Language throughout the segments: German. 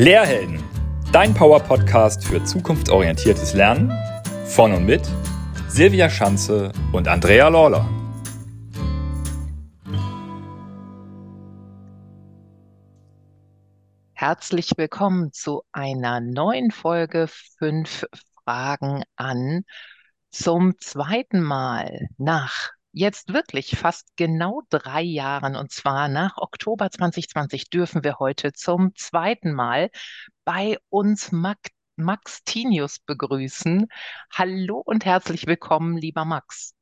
Lehrhelden, dein Power-Podcast für zukunftsorientiertes Lernen von und mit Silvia Schanze und Andrea Lawler. Herzlich willkommen zu einer neuen Folge Fünf Fragen an. Zum zweiten Mal nach jetzt wirklich fast genau drei Jahren, und zwar nach Oktober 2020, dürfen wir heute zum zweiten Mal bei uns Max, Max Tinius begrüßen. Hallo und herzlich willkommen, lieber Max.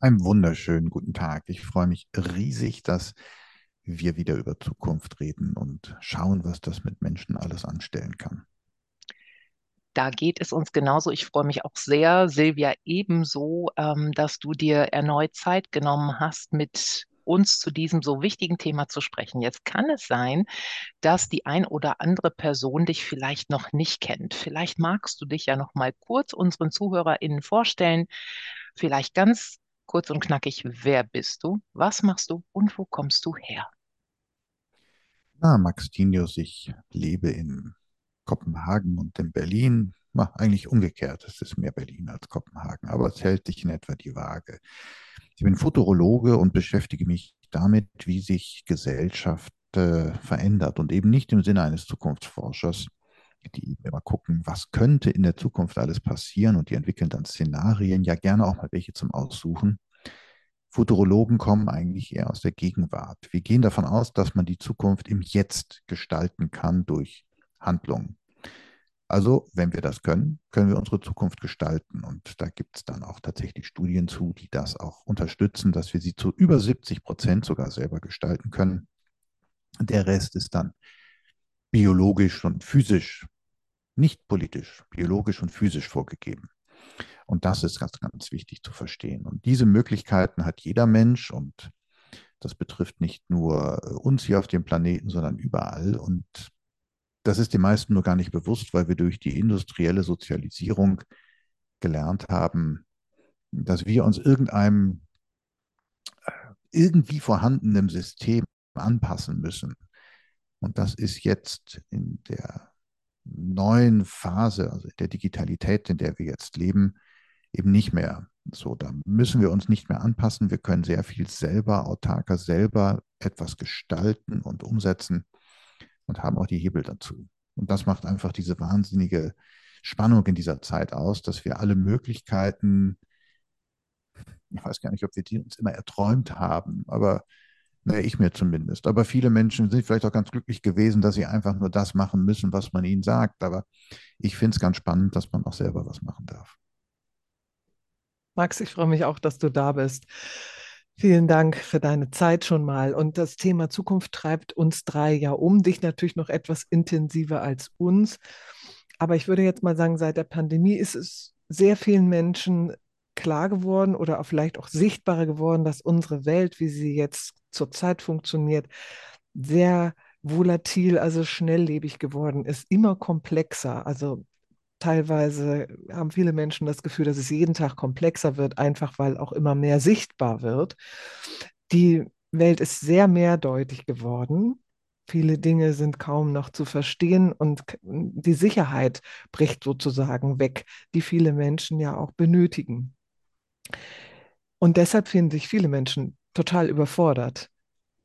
Einen wunderschönen guten Tag. Ich freue mich riesig, dass wir wieder über Zukunft reden und schauen, was das mit Menschen alles anstellen kann. Da geht es uns genauso. Ich freue mich auch sehr, Silvia, ebenso, ähm, dass du dir erneut Zeit genommen hast, mit uns zu diesem so wichtigen Thema zu sprechen. Jetzt kann es sein, dass die ein oder andere Person dich vielleicht noch nicht kennt. Vielleicht magst du dich ja noch mal kurz unseren ZuhörerInnen vorstellen. Vielleicht ganz kurz und knackig, wer bist du? Was machst du und wo kommst du her? Na, Max Tinius, ich lebe in Kopenhagen und in Berlin. Na, eigentlich umgekehrt, es ist mehr Berlin als Kopenhagen, aber es hält sich in etwa die Waage. Ich bin Futurologe und beschäftige mich damit, wie sich Gesellschaft äh, verändert und eben nicht im Sinne eines Zukunftsforschers, die immer gucken, was könnte in der Zukunft alles passieren und die entwickeln dann Szenarien, ja gerne auch mal welche zum Aussuchen. Futurologen kommen eigentlich eher aus der Gegenwart. Wir gehen davon aus, dass man die Zukunft im Jetzt gestalten kann durch Handlungen. Also, wenn wir das können, können wir unsere Zukunft gestalten. Und da gibt es dann auch tatsächlich Studien zu, die das auch unterstützen, dass wir sie zu über 70 Prozent sogar selber gestalten können. Der Rest ist dann biologisch und physisch, nicht politisch, biologisch und physisch vorgegeben. Und das ist ganz, ganz wichtig zu verstehen. Und diese Möglichkeiten hat jeder Mensch und das betrifft nicht nur uns hier auf dem Planeten, sondern überall. Und das ist den meisten nur gar nicht bewusst, weil wir durch die industrielle Sozialisierung gelernt haben, dass wir uns irgendeinem äh, irgendwie vorhandenen System anpassen müssen. Und das ist jetzt in der neuen Phase, also in der Digitalität, in der wir jetzt leben, eben nicht mehr so. Da müssen wir uns nicht mehr anpassen. Wir können sehr viel selber, autarker selber etwas gestalten und umsetzen und haben auch die Hebel dazu. Und das macht einfach diese wahnsinnige Spannung in dieser Zeit aus, dass wir alle Möglichkeiten, ich weiß gar nicht, ob wir die uns immer erträumt haben, aber naja, ich mir zumindest. Aber viele Menschen sind vielleicht auch ganz glücklich gewesen, dass sie einfach nur das machen müssen, was man ihnen sagt. Aber ich finde es ganz spannend, dass man auch selber was machen darf. Max, ich freue mich auch, dass du da bist. Vielen Dank für deine Zeit schon mal. Und das Thema Zukunft treibt uns drei ja um, dich natürlich noch etwas intensiver als uns. Aber ich würde jetzt mal sagen, seit der Pandemie ist es sehr vielen Menschen klar geworden oder vielleicht auch sichtbarer geworden, dass unsere Welt, wie sie jetzt zurzeit funktioniert, sehr volatil, also schnelllebig geworden ist, immer komplexer. Also teilweise haben viele Menschen das Gefühl, dass es jeden Tag komplexer wird, einfach weil auch immer mehr sichtbar wird. Die Welt ist sehr mehrdeutig geworden. Viele Dinge sind kaum noch zu verstehen und die Sicherheit bricht sozusagen weg, die viele Menschen ja auch benötigen. Und deshalb finden sich viele Menschen total überfordert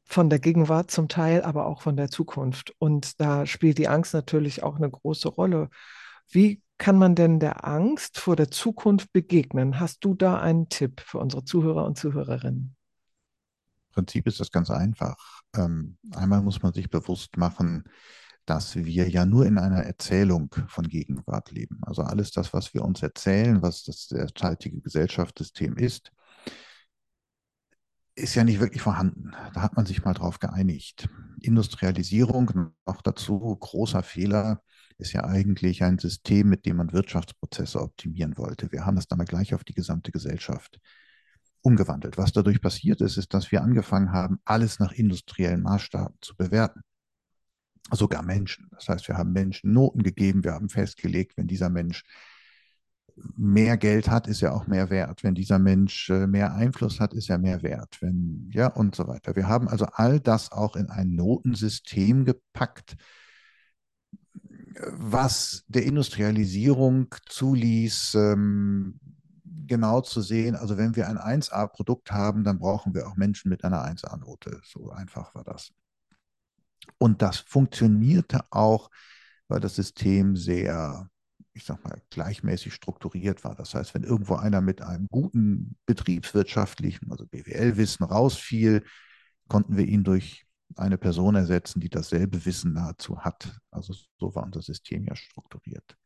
von der Gegenwart zum Teil, aber auch von der Zukunft. Und da spielt die Angst natürlich auch eine große Rolle. Wie kann man denn der Angst vor der Zukunft begegnen? Hast du da einen Tipp für unsere Zuhörer und Zuhörerinnen? Im Prinzip ist das ganz einfach. Ähm, einmal muss man sich bewusst machen, dass wir ja nur in einer Erzählung von Gegenwart leben. Also alles das, was wir uns erzählen, was das derzeitige Gesellschaftssystem ist, ist ja nicht wirklich vorhanden. Da hat man sich mal drauf geeinigt. Industrialisierung, noch dazu großer Fehler, ist ja eigentlich ein System, mit dem man Wirtschaftsprozesse optimieren wollte. Wir haben das dann mal gleich auf die gesamte Gesellschaft umgewandelt. Was dadurch passiert ist, ist, dass wir angefangen haben, alles nach industriellen Maßstaben zu bewerten. Sogar Menschen. Das heißt, wir haben Menschen Noten gegeben, wir haben festgelegt, wenn dieser Mensch mehr Geld hat, ist er auch mehr wert. Wenn dieser Mensch äh, mehr Einfluss hat, ist er mehr wert. Wenn, ja, und so weiter. Wir haben also all das auch in ein Notensystem gepackt, was der Industrialisierung zuließ, ähm, genau zu sehen, also wenn wir ein 1A-Produkt haben, dann brauchen wir auch Menschen mit einer 1A-Note. So einfach war das. Und das funktionierte auch, weil das System sehr, ich sag mal, gleichmäßig strukturiert war. Das heißt, wenn irgendwo einer mit einem guten betriebswirtschaftlichen, also BWL-Wissen rausfiel, konnten wir ihn durch eine Person ersetzen, die dasselbe Wissen nahezu hat. Also so war unser System ja strukturiert.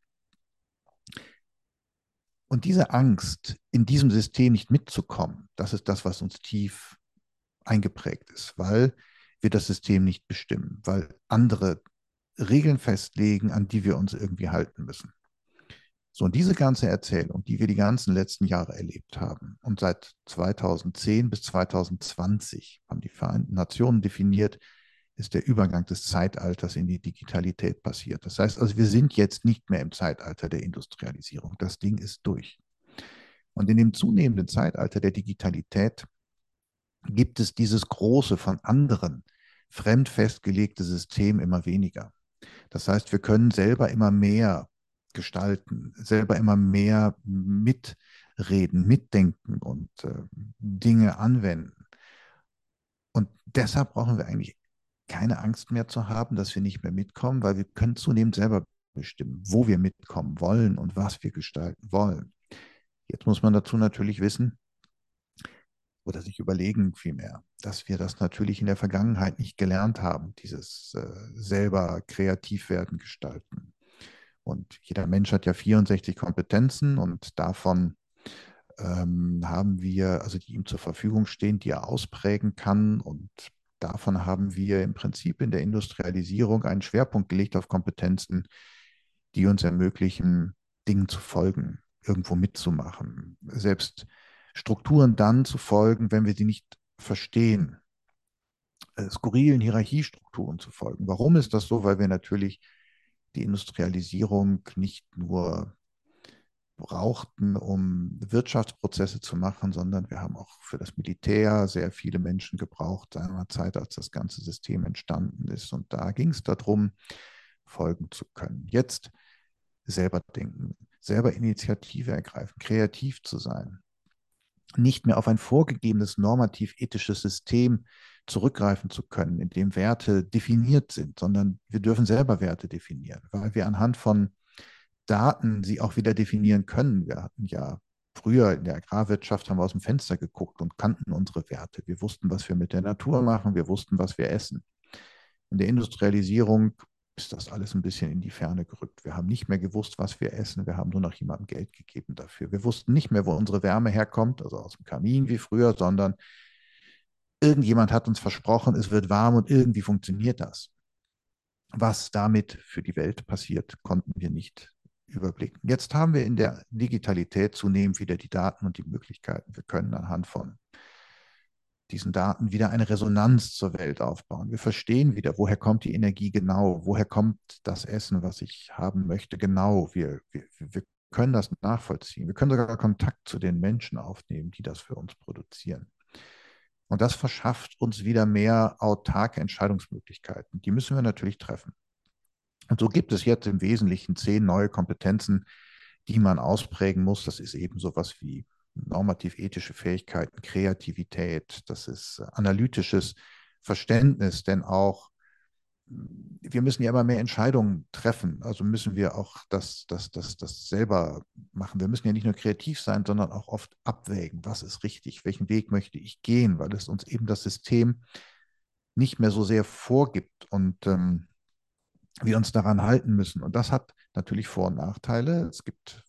Und diese Angst, in diesem System nicht mitzukommen, das ist das, was uns tief eingeprägt ist, weil wir das System nicht bestimmen, weil andere Regeln festlegen, an die wir uns irgendwie halten müssen. So, und diese ganze Erzählung, die wir die ganzen letzten Jahre erlebt haben, und seit 2010 bis 2020 haben die Vereinten Nationen definiert, ist der Übergang des Zeitalters in die Digitalität passiert. Das heißt also, wir sind jetzt nicht mehr im Zeitalter der Industrialisierung. Das Ding ist durch. Und in dem zunehmenden Zeitalter der Digitalität gibt es dieses große von anderen fremd festgelegte System immer weniger. Das heißt, wir können selber immer mehr gestalten, selber immer mehr mitreden, mitdenken und äh, Dinge anwenden. Und deshalb brauchen wir eigentlich keine Angst mehr zu haben, dass wir nicht mehr mitkommen, weil wir können zunehmend selber bestimmen, wo wir mitkommen wollen und was wir gestalten wollen. Jetzt muss man dazu natürlich wissen, oder sich überlegen vielmehr, dass wir das natürlich in der Vergangenheit nicht gelernt haben, dieses äh, selber kreativ werden, gestalten. Und jeder Mensch hat ja 64 Kompetenzen und davon ähm, haben wir, also die ihm zur Verfügung stehen, die er ausprägen kann. Und davon haben wir im Prinzip in der Industrialisierung einen Schwerpunkt gelegt auf Kompetenzen, die uns ermöglichen, Dingen zu folgen, irgendwo mitzumachen. Selbst Strukturen dann zu folgen, wenn wir sie nicht verstehen. Äh, skurrilen Hierarchiestrukturen zu folgen. Warum ist das so? Weil wir natürlich die Industrialisierung nicht nur brauchten, um Wirtschaftsprozesse zu machen, sondern wir haben auch für das Militär sehr viele Menschen gebraucht, seinerzeit, als das ganze System entstanden ist. Und da ging es darum, folgen zu können. Jetzt selber denken, selber Initiative ergreifen, kreativ zu sein, nicht mehr auf ein vorgegebenes normativ-ethisches System zurückgreifen zu können, in dem Werte definiert sind, sondern wir dürfen selber Werte definieren, weil wir anhand von Daten sie auch wieder definieren können. Wir hatten ja früher in der Agrarwirtschaft haben wir aus dem Fenster geguckt und kannten unsere Werte. Wir wussten, was wir mit der Natur machen, wir wussten, was wir essen. In der Industrialisierung ist das alles ein bisschen in die Ferne gerückt. Wir haben nicht mehr gewusst, was wir essen. Wir haben nur noch jemandem Geld gegeben dafür. Wir wussten nicht mehr, wo unsere Wärme herkommt, also aus dem Kamin wie früher, sondern irgendjemand hat uns versprochen, es wird warm und irgendwie funktioniert das. Was damit für die Welt passiert, konnten wir nicht überblicken. Jetzt haben wir in der Digitalität zunehmend wieder die Daten und die Möglichkeiten. Wir können anhand von diesen Daten wieder eine Resonanz zur Welt aufbauen. Wir verstehen wieder, woher kommt die Energie genau, woher kommt das Essen, was ich haben möchte, genau. Wir, wir, wir können das nachvollziehen. Wir können sogar Kontakt zu den Menschen aufnehmen, die das für uns produzieren. Und das verschafft uns wieder mehr autarke Entscheidungsmöglichkeiten. Die müssen wir natürlich treffen. Und so gibt es jetzt im Wesentlichen zehn neue Kompetenzen, die man ausprägen muss. Das ist eben sowas wie normativ-ethische Fähigkeiten, Kreativität, das ist äh, analytisches Verständnis, denn auch wir müssen ja immer mehr Entscheidungen treffen. Also müssen wir auch das, das, das, das selber machen. Wir müssen ja nicht nur kreativ sein, sondern auch oft abwägen, was ist richtig, welchen Weg möchte ich gehen, weil es uns eben das System nicht mehr so sehr vorgibt und ähm, wir uns daran halten müssen. Und das hat natürlich Vor- und Nachteile. Es gibt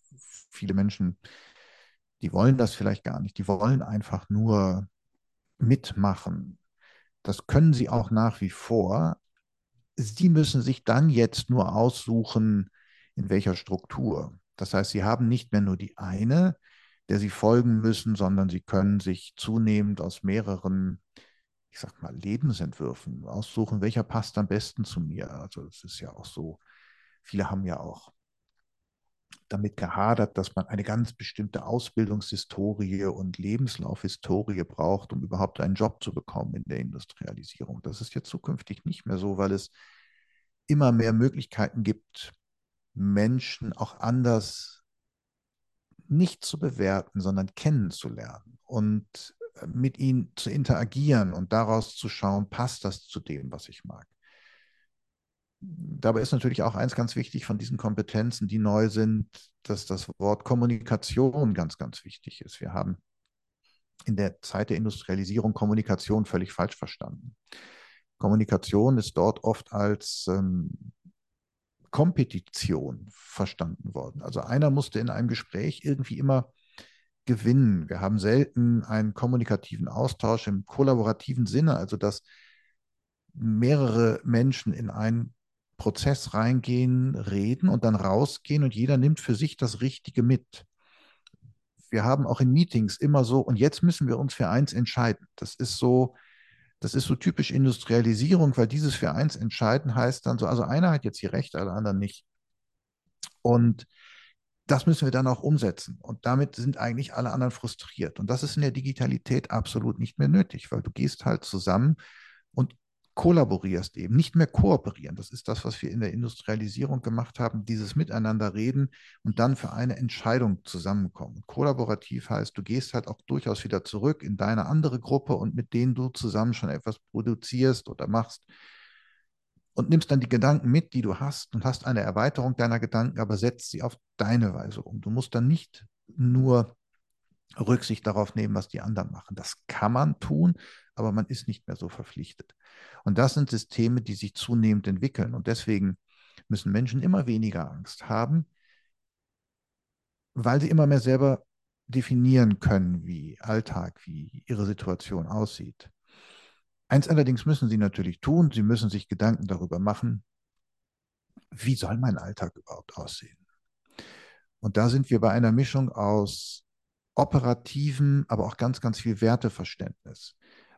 viele Menschen, die wollen das vielleicht gar nicht. Die wollen einfach nur mitmachen. Das können sie auch nach wie vor. Sie müssen sich dann jetzt nur aussuchen, in welcher Struktur. Das heißt, sie haben nicht mehr nur die eine, der sie folgen müssen, sondern sie können sich zunehmend aus mehreren, ich sag mal, Lebensentwürfen aussuchen, welcher passt am besten zu mir. Also es ist ja auch so, viele haben ja auch damit gehadert, dass man eine ganz bestimmte Ausbildungshistorie und Lebenslaufhistorie braucht, um überhaupt einen Job zu bekommen in der Industrialisierung. Das ist jetzt zukünftig nicht mehr so, weil es immer mehr Möglichkeiten gibt, Menschen auch anders nicht zu bewerten, sondern kennenzulernen und äh, mit ihnen zu interagieren und daraus zu schauen, passt das zu dem, was ich mag. Dabei ist natürlich auch eins ganz wichtig von diesen Kompetenzen, die neu sind, dass das Wort Kommunikation ganz, ganz wichtig ist. Wir haben in der Zeit der Industrialisierung Kommunikation völlig falsch verstanden. Kommunikation ist dort oft als ähm, Kompetition verstanden worden. Also einer musste in einem Gespräch irgendwie immer gewinnen. Wir haben selten einen kommunikativen Austausch im kollaborativen Sinne, also dass mehrere Menschen in einen Prozess reingehen, reden und dann rausgehen und jeder nimmt für sich das Richtige mit. Wir haben auch in Meetings immer so, und jetzt müssen wir uns für eins entscheiden. Das ist so, das ist so typisch Industrialisierung, weil dieses für eins entscheiden heißt dann so, also einer hat jetzt hier recht, alle anderen nicht. Und das müssen wir dann auch umsetzen. Und damit sind eigentlich alle anderen frustriert. Und das ist in der Digitalität absolut nicht mehr nötig, weil du gehst halt zusammen und kollaborierst eben, nicht mehr kooperieren. Das ist das, was wir in der Industrialisierung gemacht haben, dieses Miteinander reden und dann für eine Entscheidung zusammenkommen. Kollaborativ heißt, du gehst halt auch durchaus wieder zurück in deine andere Gruppe und mit denen du zusammen schon etwas produzierst oder machst und nimmst dann die Gedanken mit, die du hast und hast eine Erweiterung deiner Gedanken, aber setzt sie auf deine Weise um. Du musst dann nicht nur Rücksicht darauf nehmen, was die anderen machen. Das kann man tun, aber man ist nicht mehr so verpflichtet. Und das sind Systeme, die sich zunehmend entwickeln. Und deswegen müssen Menschen immer weniger Angst haben, weil sie immer mehr selber definieren können, wie Alltag, wie ihre Situation aussieht. Eins allerdings müssen sie natürlich tun, sie müssen sich Gedanken darüber machen, wie soll mein Alltag überhaupt aussehen? Und da sind wir bei einer Mischung aus operativen, aber auch ganz, ganz viel Werteverständnis.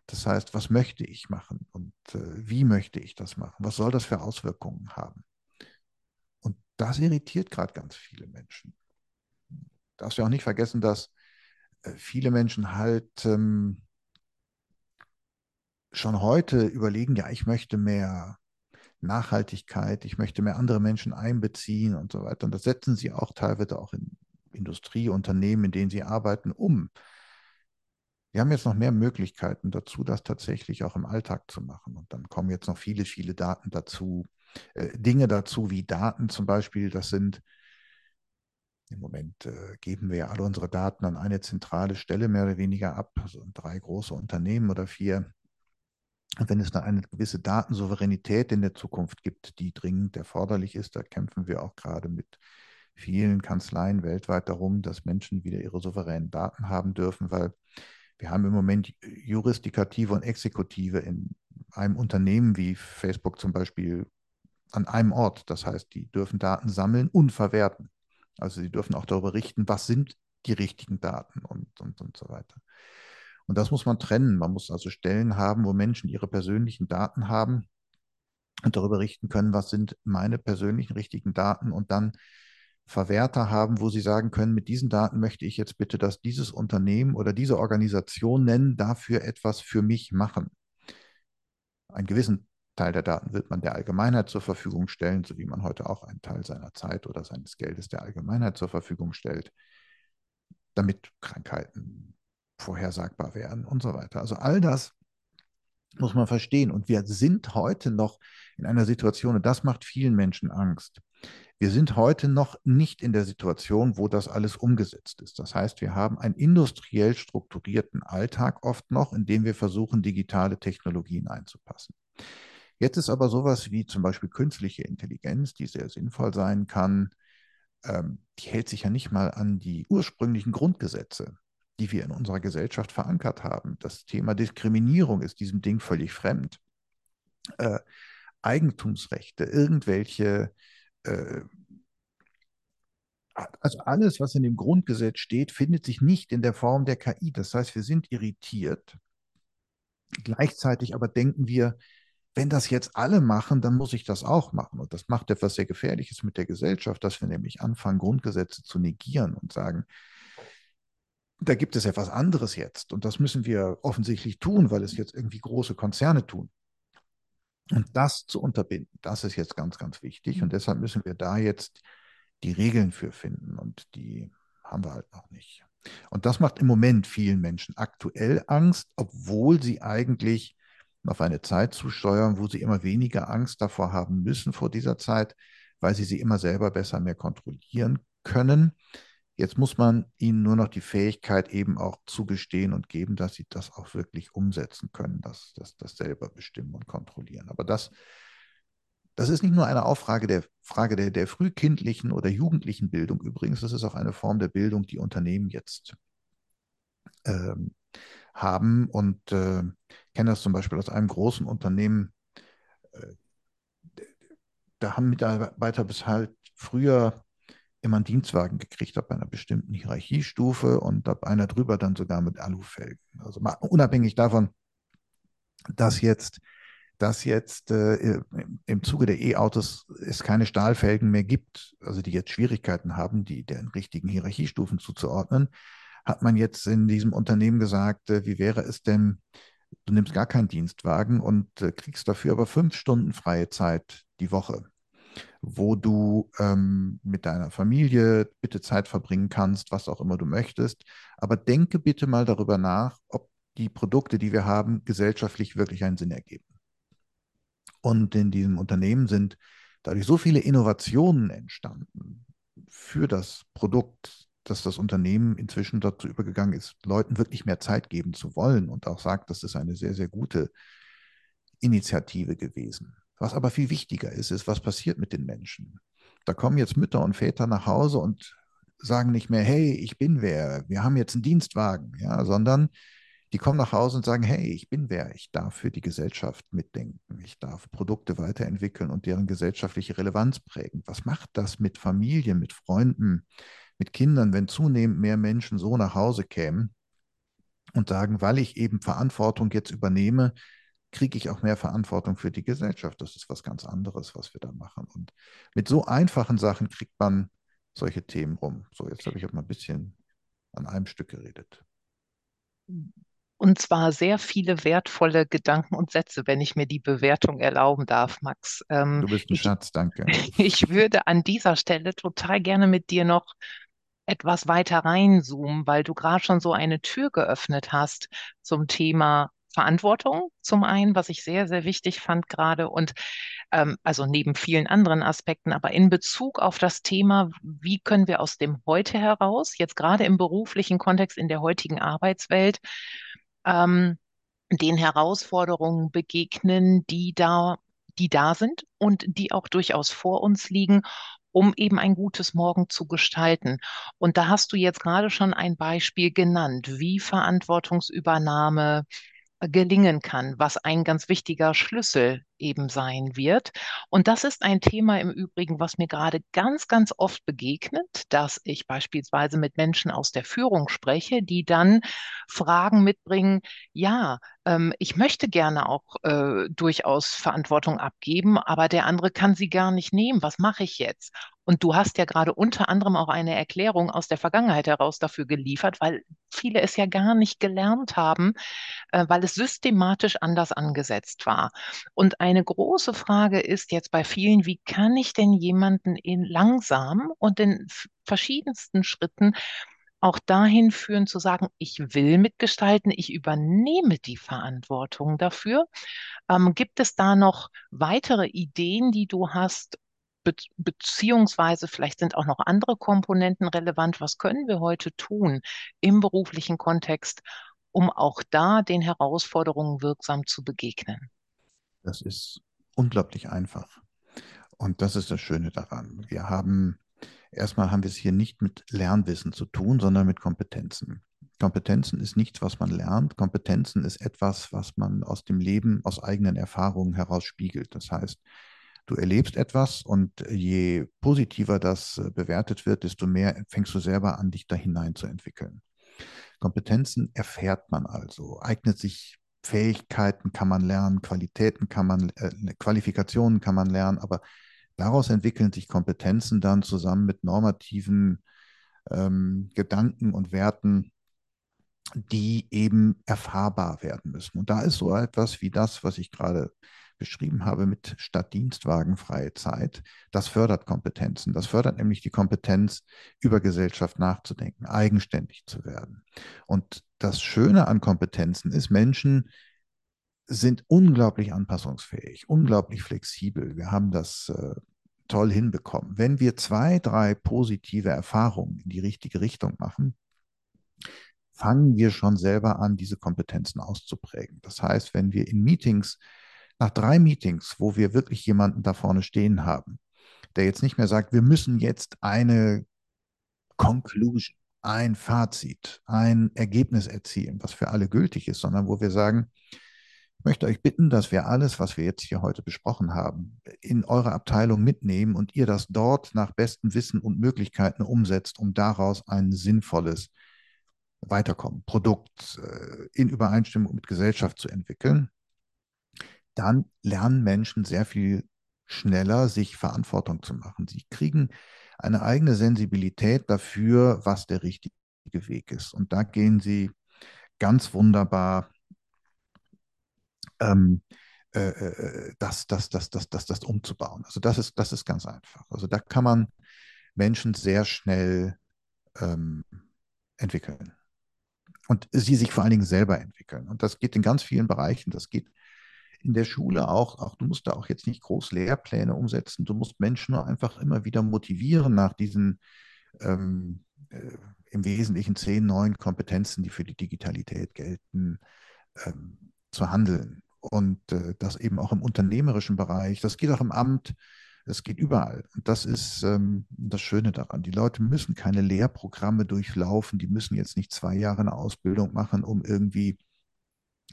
Das heißt, was möchte ich machen und äh, wie möchte ich das machen? Was soll das für Auswirkungen haben? Und das irritiert gerade ganz viele Menschen. Darfst du auch nicht vergessen, dass äh, viele Menschen halt ähm, schon heute überlegen, ja, ich möchte mehr Nachhaltigkeit, ich möchte mehr andere Menschen einbeziehen und so weiter. Und das setzen sie auch teilweise auch in Industrieunternehmen, in denen sie arbeiten, um. Wir haben jetzt noch mehr Möglichkeiten dazu, das tatsächlich auch im Alltag zu machen. Und dann kommen jetzt noch viele, viele Daten dazu, äh, Dinge dazu wie Daten zum Beispiel. Das sind, im Moment äh, geben wir ja alle unsere Daten an eine zentrale Stelle mehr oder weniger ab, also drei große Unternehmen oder vier. Und wenn es dann eine gewisse Datensouveränität in der Zukunft gibt, die dringend erforderlich ist, da kämpfen wir auch gerade mit vielen Kanzleien weltweit darum, dass Menschen wieder ihre souveränen Daten haben dürfen, weil wir haben im Moment Jurisdikative und Exekutive in einem Unternehmen wie Facebook zum Beispiel an einem Ort. Das heißt, die dürfen Daten sammeln und verwerten. Also sie dürfen auch darüber richten, was sind die richtigen Daten und, und, und so weiter. Und das muss man trennen. Man muss also Stellen haben, wo Menschen ihre persönlichen Daten haben und darüber richten können, was sind meine persönlichen richtigen Daten und dann Verwerter haben, wo sie sagen können, mit diesen Daten möchte ich jetzt bitte, dass dieses Unternehmen oder diese Organisation nennen, dafür etwas für mich machen. Einen gewissen Teil der Daten wird man der Allgemeinheit zur Verfügung stellen, so wie man heute auch einen Teil seiner Zeit oder seines Geldes der Allgemeinheit zur Verfügung stellt, damit Krankheiten vorhersagbar werden und so weiter. Also all das muss man verstehen. Und wir sind heute noch in einer Situation, und das macht vielen Menschen Angst, wir sind heute noch nicht in der Situation, wo das alles umgesetzt ist. Das heißt, wir haben einen industriell strukturierten Alltag oft noch, in dem wir versuchen, digitale Technologien einzupassen. Jetzt ist aber sowas wie zum Beispiel künstliche Intelligenz, die sehr sinnvoll sein kann, ähm, die hält sich ja nicht mal an die ursprünglichen Grundgesetze, die wir in unserer Gesellschaft verankert haben. Das Thema Diskriminierung ist diesem Ding völlig fremd. Äh, Eigentumsrechte, irgendwelche äh, also alles, was in dem Grundgesetz steht, findet sich nicht in der Form der KI. Das heißt, wir sind irritiert. Gleichzeitig aber denken wir, wenn das jetzt alle machen, dann muss ich das auch machen. Und das macht etwas sehr Gefährliches mit der Gesellschaft, dass wir nämlich anfangen, Grundgesetze zu negieren und sagen, da gibt es etwas anderes jetzt. Und das müssen wir offensichtlich tun, weil es jetzt irgendwie große Konzerne tun. Und das zu unterbinden, das ist jetzt ganz, ganz wichtig. Und deshalb müssen wir da jetzt die Regeln für finden und die haben wir halt noch nicht. Und das macht im Moment vielen Menschen aktuell Angst, obwohl sie eigentlich auf eine Zeit zusteuern, wo sie immer weniger Angst davor haben müssen vor dieser Zeit, weil sie sie immer selber besser mehr kontrollieren können. Jetzt muss man ihnen nur noch die Fähigkeit eben auch zugestehen und geben, dass sie das auch wirklich umsetzen können, dass das, das selber bestimmen und kontrollieren. Aber das, das ist nicht nur eine Auffrage der Frage der, der frühkindlichen oder jugendlichen Bildung übrigens, das ist auch eine Form der Bildung, die Unternehmen jetzt ähm, haben. Und äh, ich kenne das zum Beispiel aus einem großen Unternehmen. Äh, da haben Mitarbeiter bis halt früher immer einen Dienstwagen gekriegt ab einer bestimmten Hierarchiestufe und ab einer drüber dann sogar mit Alufelgen. Also mal unabhängig davon, dass jetzt, dass jetzt äh, im Zuge der E-Autos es keine Stahlfelgen mehr gibt, also die jetzt Schwierigkeiten haben, die den richtigen Hierarchiestufen zuzuordnen, hat man jetzt in diesem Unternehmen gesagt, äh, wie wäre es denn, du nimmst gar keinen Dienstwagen und äh, kriegst dafür aber fünf Stunden freie Zeit die Woche wo du ähm, mit deiner Familie bitte Zeit verbringen kannst, was auch immer du möchtest. Aber denke bitte mal darüber nach, ob die Produkte, die wir haben, gesellschaftlich wirklich einen Sinn ergeben. Und in diesem Unternehmen sind dadurch so viele Innovationen entstanden für das Produkt, dass das Unternehmen inzwischen dazu übergegangen ist, Leuten wirklich mehr Zeit geben zu wollen und auch sagt, das ist eine sehr, sehr gute Initiative gewesen. Was aber viel wichtiger ist, ist, was passiert mit den Menschen. Da kommen jetzt Mütter und Väter nach Hause und sagen nicht mehr, hey, ich bin wer, wir haben jetzt einen Dienstwagen, ja, sondern die kommen nach Hause und sagen, hey, ich bin wer, ich darf für die Gesellschaft mitdenken, ich darf Produkte weiterentwickeln und deren gesellschaftliche Relevanz prägen. Was macht das mit Familien, mit Freunden, mit Kindern, wenn zunehmend mehr Menschen so nach Hause kämen und sagen, weil ich eben Verantwortung jetzt übernehme, kriege ich auch mehr Verantwortung für die Gesellschaft. Das ist was ganz anderes, was wir da machen. Und mit so einfachen Sachen kriegt man solche Themen rum. So, jetzt habe ich auch mal ein bisschen an einem Stück geredet. Und zwar sehr viele wertvolle Gedanken und Sätze, wenn ich mir die Bewertung erlauben darf, Max. Ähm, du bist ein Schatz, danke. Ich würde an dieser Stelle total gerne mit dir noch etwas weiter reinzoomen, weil du gerade schon so eine Tür geöffnet hast zum Thema Verantwortung zum einen, was ich sehr, sehr wichtig fand gerade und ähm, also neben vielen anderen Aspekten, aber in Bezug auf das Thema, wie können wir aus dem Heute heraus, jetzt gerade im beruflichen Kontext in der heutigen Arbeitswelt, ähm, den Herausforderungen begegnen, die da, die da sind und die auch durchaus vor uns liegen um eben ein gutes Morgen zu gestalten. Und da hast du jetzt gerade schon ein Beispiel genannt, wie Verantwortungsübernahme, gelingen kann, was ein ganz wichtiger Schlüssel eben sein wird. Und das ist ein Thema im Übrigen, was mir gerade ganz, ganz oft begegnet, dass ich beispielsweise mit Menschen aus der Führung spreche, die dann Fragen mitbringen, ja, ähm, ich möchte gerne auch äh, durchaus Verantwortung abgeben, aber der andere kann sie gar nicht nehmen. Was mache ich jetzt? Und du hast ja gerade unter anderem auch eine Erklärung aus der Vergangenheit heraus dafür geliefert, weil viele es ja gar nicht gelernt haben, äh, weil es systematisch anders angesetzt war. Und eine große Frage ist jetzt bei vielen, wie kann ich denn jemanden in langsam und in verschiedensten Schritten auch dahin führen zu sagen, ich will mitgestalten, ich übernehme die Verantwortung dafür. Ähm, gibt es da noch weitere Ideen, die du hast, Be beziehungsweise vielleicht sind auch noch andere Komponenten relevant. Was können wir heute tun im beruflichen Kontext, um auch da den Herausforderungen wirksam zu begegnen? Das ist unglaublich einfach. Und das ist das Schöne daran. Wir haben, erstmal haben wir es hier nicht mit Lernwissen zu tun, sondern mit Kompetenzen. Kompetenzen ist nichts, was man lernt. Kompetenzen ist etwas, was man aus dem Leben, aus eigenen Erfahrungen heraus spiegelt. Das heißt, du erlebst etwas und je positiver das äh, bewertet wird, desto mehr fängst du selber an, dich da hinein zu entwickeln. Kompetenzen erfährt man also, eignet sich Fähigkeiten kann man lernen, Qualitäten kann man, äh, Qualifikationen kann man lernen, aber daraus entwickeln sich Kompetenzen dann zusammen mit normativen ähm, Gedanken und Werten, die eben erfahrbar werden müssen. Und da ist so etwas wie das, was ich gerade beschrieben habe mit statt Dienstwagen freie Zeit, das fördert Kompetenzen. Das fördert nämlich die Kompetenz, über Gesellschaft nachzudenken, eigenständig zu werden. Und das Schöne an Kompetenzen ist, Menschen sind unglaublich anpassungsfähig, unglaublich flexibel. Wir haben das äh, toll hinbekommen. Wenn wir zwei, drei positive Erfahrungen in die richtige Richtung machen, fangen wir schon selber an, diese Kompetenzen auszuprägen. Das heißt, wenn wir in Meetings, nach drei Meetings, wo wir wirklich jemanden da vorne stehen haben, der jetzt nicht mehr sagt, wir müssen jetzt eine Conclusion, ein Fazit, ein Ergebnis erzielen, was für alle gültig ist, sondern wo wir sagen, ich möchte euch bitten, dass wir alles, was wir jetzt hier heute besprochen haben, in eure Abteilung mitnehmen und ihr das dort nach bestem Wissen und Möglichkeiten umsetzt, um daraus ein sinnvolles Weiterkommen, Produkt äh, in Übereinstimmung mit Gesellschaft zu entwickeln, dann lernen Menschen sehr viel schneller, sich Verantwortung zu machen. Sie kriegen eine eigene Sensibilität dafür, was der richtige Weg ist. Und da gehen sie ganz wunderbar ähm, äh, äh das, das, das, das, das, das umzubauen. Also das ist, das ist ganz einfach. Also da kann man Menschen sehr schnell ähm, entwickeln und sie sich vor allen Dingen selber entwickeln. Und das geht in ganz vielen Bereichen. Das geht in der Schule auch. Auch du musst da auch jetzt nicht groß Lehrpläne umsetzen. Du musst Menschen einfach immer wieder motivieren nach diesen ähm, äh, im Wesentlichen zehn neuen Kompetenzen, die für die Digitalität gelten, ähm, zu handeln. Und äh, das eben auch im unternehmerischen Bereich. Das geht auch im Amt. Es geht überall. Und das ist ähm, das Schöne daran. Die Leute müssen keine Lehrprogramme durchlaufen. Die müssen jetzt nicht zwei Jahre eine Ausbildung machen, um irgendwie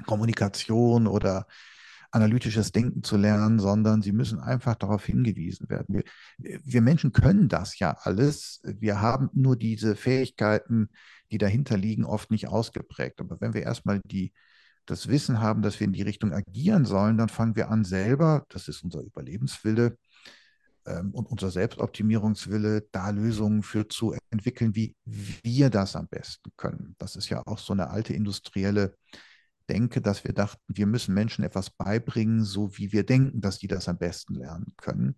Kommunikation oder analytisches Denken zu lernen, sondern sie müssen einfach darauf hingewiesen werden. Wir, wir Menschen können das ja alles. Wir haben nur diese Fähigkeiten, die dahinter liegen, oft nicht ausgeprägt. Aber wenn wir erstmal die, das Wissen haben, dass wir in die Richtung agieren sollen, dann fangen wir an selber, das ist unser Überlebenswille, und unser Selbstoptimierungswille, da Lösungen für zu entwickeln, wie wir das am besten können. Das ist ja auch so eine alte industrielle Denke, dass wir dachten, wir müssen Menschen etwas beibringen, so wie wir denken, dass die das am besten lernen können.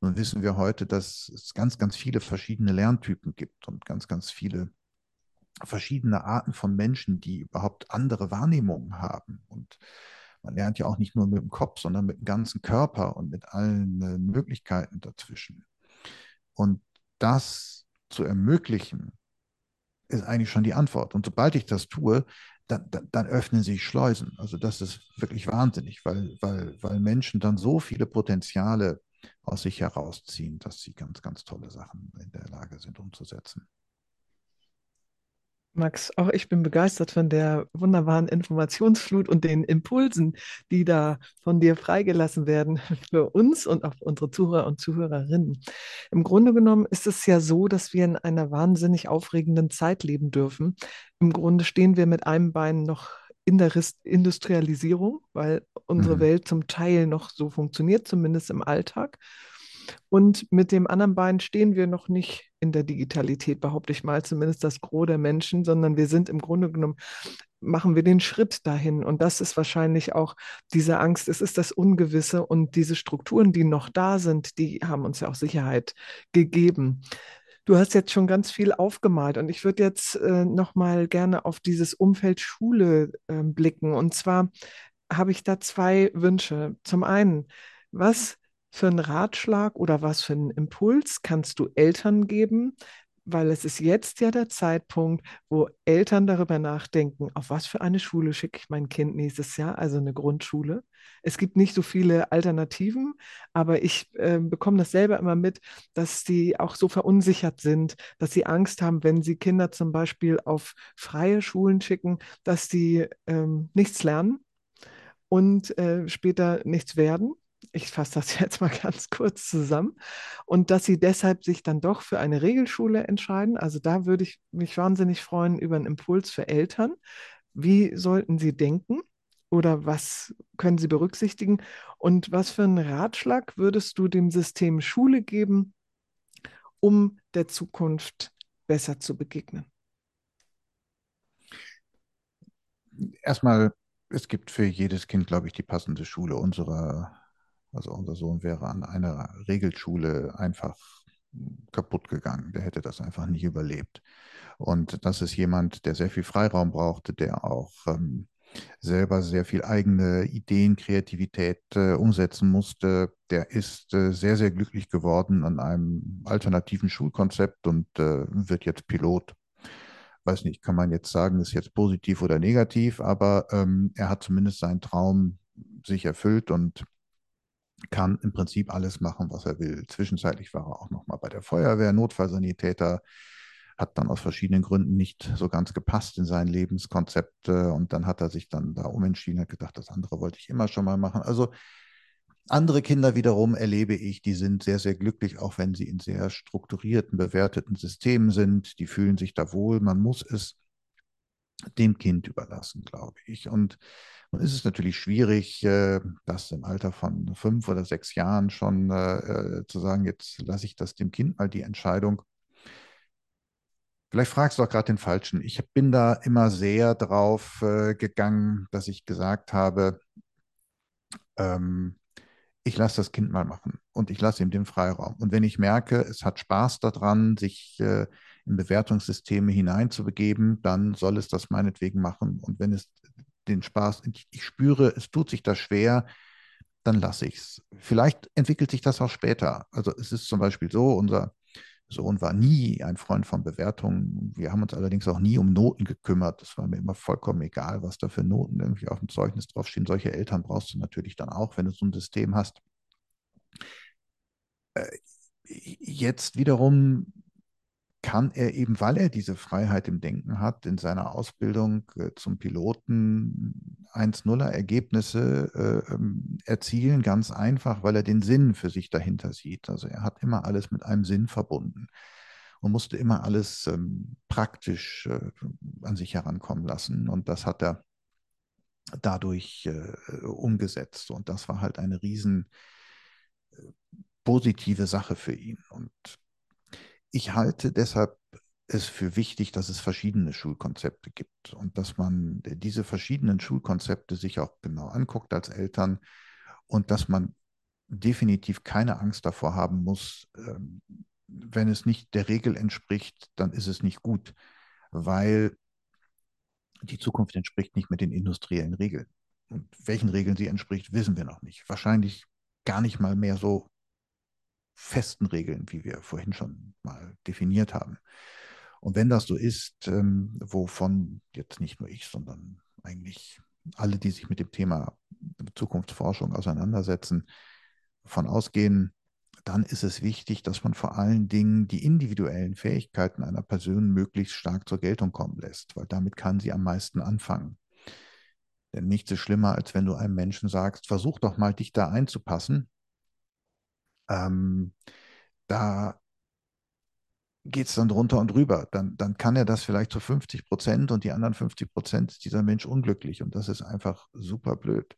Nun wissen wir heute, dass es ganz, ganz viele verschiedene Lerntypen gibt und ganz, ganz viele verschiedene Arten von Menschen, die überhaupt andere Wahrnehmungen haben. Und man lernt ja auch nicht nur mit dem Kopf, sondern mit dem ganzen Körper und mit allen äh, Möglichkeiten dazwischen. Und das zu ermöglichen, ist eigentlich schon die Antwort. Und sobald ich das tue, dann, dann, dann, öffnen sich Schleusen. Also das ist wirklich wahnsinnig, weil, weil, weil Menschen dann so viele Potenziale aus sich herausziehen, dass sie ganz, ganz tolle Sachen in der Lage sind umzusetzen. Max, auch ich bin begeistert von der wunderbaren Informationsflut und den Impulsen, die da von dir freigelassen werden für uns und auch unsere Zuhörer und Zuhörerinnen. Im Grunde genommen ist es ja so, dass wir in einer wahnsinnig aufregenden Zeit leben dürfen. Im Grunde stehen wir mit einem Bein noch in der Industrialisierung, weil unsere mhm. Welt zum Teil noch so funktioniert, zumindest im Alltag. Und mit dem anderen Bein stehen wir noch nicht in der Digitalität, behaupte ich mal, zumindest das Gros der Menschen, sondern wir sind im Grunde genommen, machen wir den Schritt dahin. Und das ist wahrscheinlich auch diese Angst, es ist das Ungewisse und diese Strukturen, die noch da sind, die haben uns ja auch Sicherheit gegeben. Du hast jetzt schon ganz viel aufgemalt und ich würde jetzt äh, noch mal gerne auf dieses Umfeld Schule äh, blicken. Und zwar habe ich da zwei Wünsche. Zum einen, was für einen Ratschlag oder was für einen Impuls kannst du Eltern geben? Weil es ist jetzt ja der Zeitpunkt, wo Eltern darüber nachdenken, auf was für eine Schule schicke ich mein Kind nächstes Jahr, also eine Grundschule. Es gibt nicht so viele Alternativen, aber ich äh, bekomme das selber immer mit, dass sie auch so verunsichert sind, dass sie Angst haben, wenn sie Kinder zum Beispiel auf freie Schulen schicken, dass sie ähm, nichts lernen und äh, später nichts werden ich fasse das jetzt mal ganz kurz zusammen, und dass sie deshalb sich dann doch für eine Regelschule entscheiden. Also da würde ich mich wahnsinnig freuen über einen Impuls für Eltern. Wie sollten sie denken oder was können sie berücksichtigen? Und was für einen Ratschlag würdest du dem System Schule geben, um der Zukunft besser zu begegnen? erstmal, es gibt für jedes Kind, glaube ich, die passende Schule. Unsere, also unser Sohn wäre an einer Regelschule einfach kaputt gegangen. Der hätte das einfach nicht überlebt. Und das ist jemand, der sehr viel Freiraum brauchte, der auch ähm, selber sehr viel eigene Ideen, Kreativität äh, umsetzen musste. Der ist äh, sehr, sehr glücklich geworden an einem alternativen Schulkonzept und äh, wird jetzt Pilot. Weiß nicht, kann man jetzt sagen, ist jetzt positiv oder negativ, aber ähm, er hat zumindest seinen Traum sich erfüllt und kann im Prinzip alles machen, was er will. Zwischenzeitlich war er auch noch mal bei der Feuerwehr, Notfallsanitäter, hat dann aus verschiedenen Gründen nicht so ganz gepasst in sein Lebenskonzept und dann hat er sich dann da umentschieden, hat gedacht, das andere wollte ich immer schon mal machen. Also andere Kinder wiederum erlebe ich, die sind sehr, sehr glücklich, auch wenn sie in sehr strukturierten, bewerteten Systemen sind. Die fühlen sich da wohl. Man muss es dem Kind überlassen, glaube ich. Und nun ist es natürlich schwierig, äh, das im Alter von fünf oder sechs Jahren schon äh, äh, zu sagen, jetzt lasse ich das dem Kind mal die Entscheidung. Vielleicht fragst du auch gerade den Falschen. Ich bin da immer sehr drauf gegangen, dass ich gesagt habe, ähm, ich lasse das Kind mal machen und ich lasse ihm den Freiraum. Und wenn ich merke, es hat Spaß daran, sich äh, in Bewertungssysteme hineinzubegeben, dann soll es das meinetwegen machen. Und wenn es den Spaß, ich, spüre, es tut sich da schwer, dann lasse ich es. Vielleicht entwickelt sich das auch später. Also es ist zum Beispiel so, unser Sohn war nie ein Freund von Bewertungen. Wir haben uns allerdings auch nie um Noten gekümmert. Das war mir immer vollkommen egal, was da für Noten irgendwie auf dem Zeugnis draufstehen. Solche Eltern brauchst du natürlich dann auch, wenn du so ein System hast. Äh, jetzt wiederum kann er eben, weil er diese Freiheit im Denken hat, in seiner Ausbildung äh, zum Piloten 1-0er Ergebnisse äh, ähm, erzielen, ganz einfach, weil er den Sinn für sich dahinter sieht. Also er hat immer alles mit einem Sinn verbunden und musste immer alles ähm, praktisch äh, an sich herankommen lassen. Und das hat er dadurch äh, umgesetzt. Und das war halt eine riesen äh, positive Sache für ihn. Und ich halte deshalb es für wichtig, dass es verschiedene Schulkonzepte gibt und dass man diese verschiedenen Schulkonzepte sich auch genau anguckt als Eltern und dass man definitiv keine Angst davor haben muss, ähm, wenn es nicht der Regel entspricht, dann ist es nicht gut, weil die Zukunft entspricht nicht mit den industriellen Regeln. Und welchen Regeln sie entspricht, wissen wir noch nicht. Wahrscheinlich gar nicht mal mehr so festen Regeln, wie wir vorhin schon mal definiert haben. Und wenn das so ist, ähm, wovon jetzt nicht nur ich, sondern eigentlich alle, die sich mit dem Thema Zukunftsforschung auseinandersetzen, von ausgehen, dann ist es wichtig, dass man vor allen Dingen die individuellen Fähigkeiten einer Person möglichst stark zur Geltung kommen lässt, weil damit kann sie am meisten anfangen. Denn nichts ist schlimmer, als wenn du einem Menschen sagst, versuch doch mal, dich da einzupassen ähm, da geht es dann drunter und drüber. Dann, dann kann er das vielleicht zu 50 Prozent und die anderen 50 Prozent ist dieser Mensch unglücklich und das ist einfach super blöd.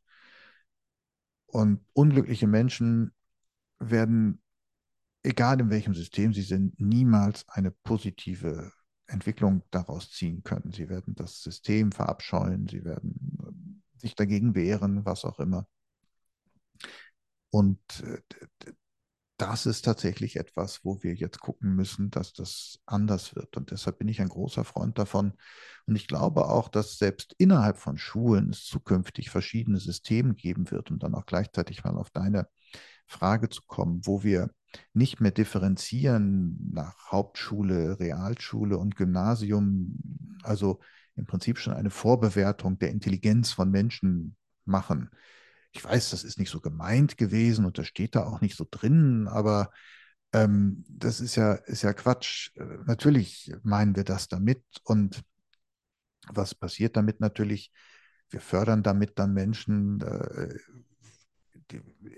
Und unglückliche Menschen werden, egal in welchem System sie sind, niemals eine positive Entwicklung daraus ziehen können. Sie werden das System verabscheuen, sie werden sich dagegen wehren, was auch immer. Und äh, das ist tatsächlich etwas, wo wir jetzt gucken müssen, dass das anders wird. Und deshalb bin ich ein großer Freund davon. Und ich glaube auch, dass selbst innerhalb von Schulen es zukünftig verschiedene Systeme geben wird, um dann auch gleichzeitig mal auf deine Frage zu kommen, wo wir nicht mehr differenzieren nach Hauptschule, Realschule und Gymnasium, also im Prinzip schon eine Vorbewertung der Intelligenz von Menschen machen, ich weiß, das ist nicht so gemeint gewesen und das steht da auch nicht so drin, aber ähm, das ist ja, ist ja Quatsch. Äh, natürlich meinen wir das damit und was passiert damit natürlich? Wir fördern damit dann Menschen äh,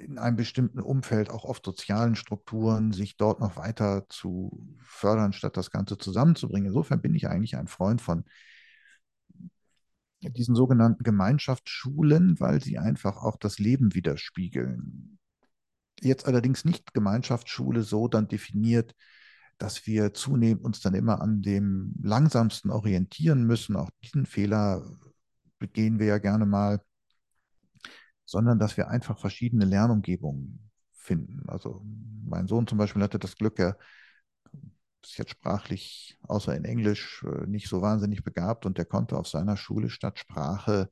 in einem bestimmten Umfeld, auch oft sozialen Strukturen, sich dort noch weiter zu fördern, statt das Ganze zusammenzubringen. Insofern bin ich eigentlich ein Freund von diesen sogenannten Gemeinschaftsschulen, weil sie einfach auch das Leben widerspiegeln. Jetzt allerdings nicht Gemeinschaftsschule so dann definiert, dass wir zunehmend uns dann immer an dem langsamsten orientieren müssen. Auch diesen Fehler begehen wir ja gerne mal, sondern dass wir einfach verschiedene Lernumgebungen finden. Also mein Sohn zum Beispiel hatte das Glück, er ist jetzt sprachlich außer in Englisch äh, nicht so wahnsinnig begabt und der konnte auf seiner Schule statt Sprache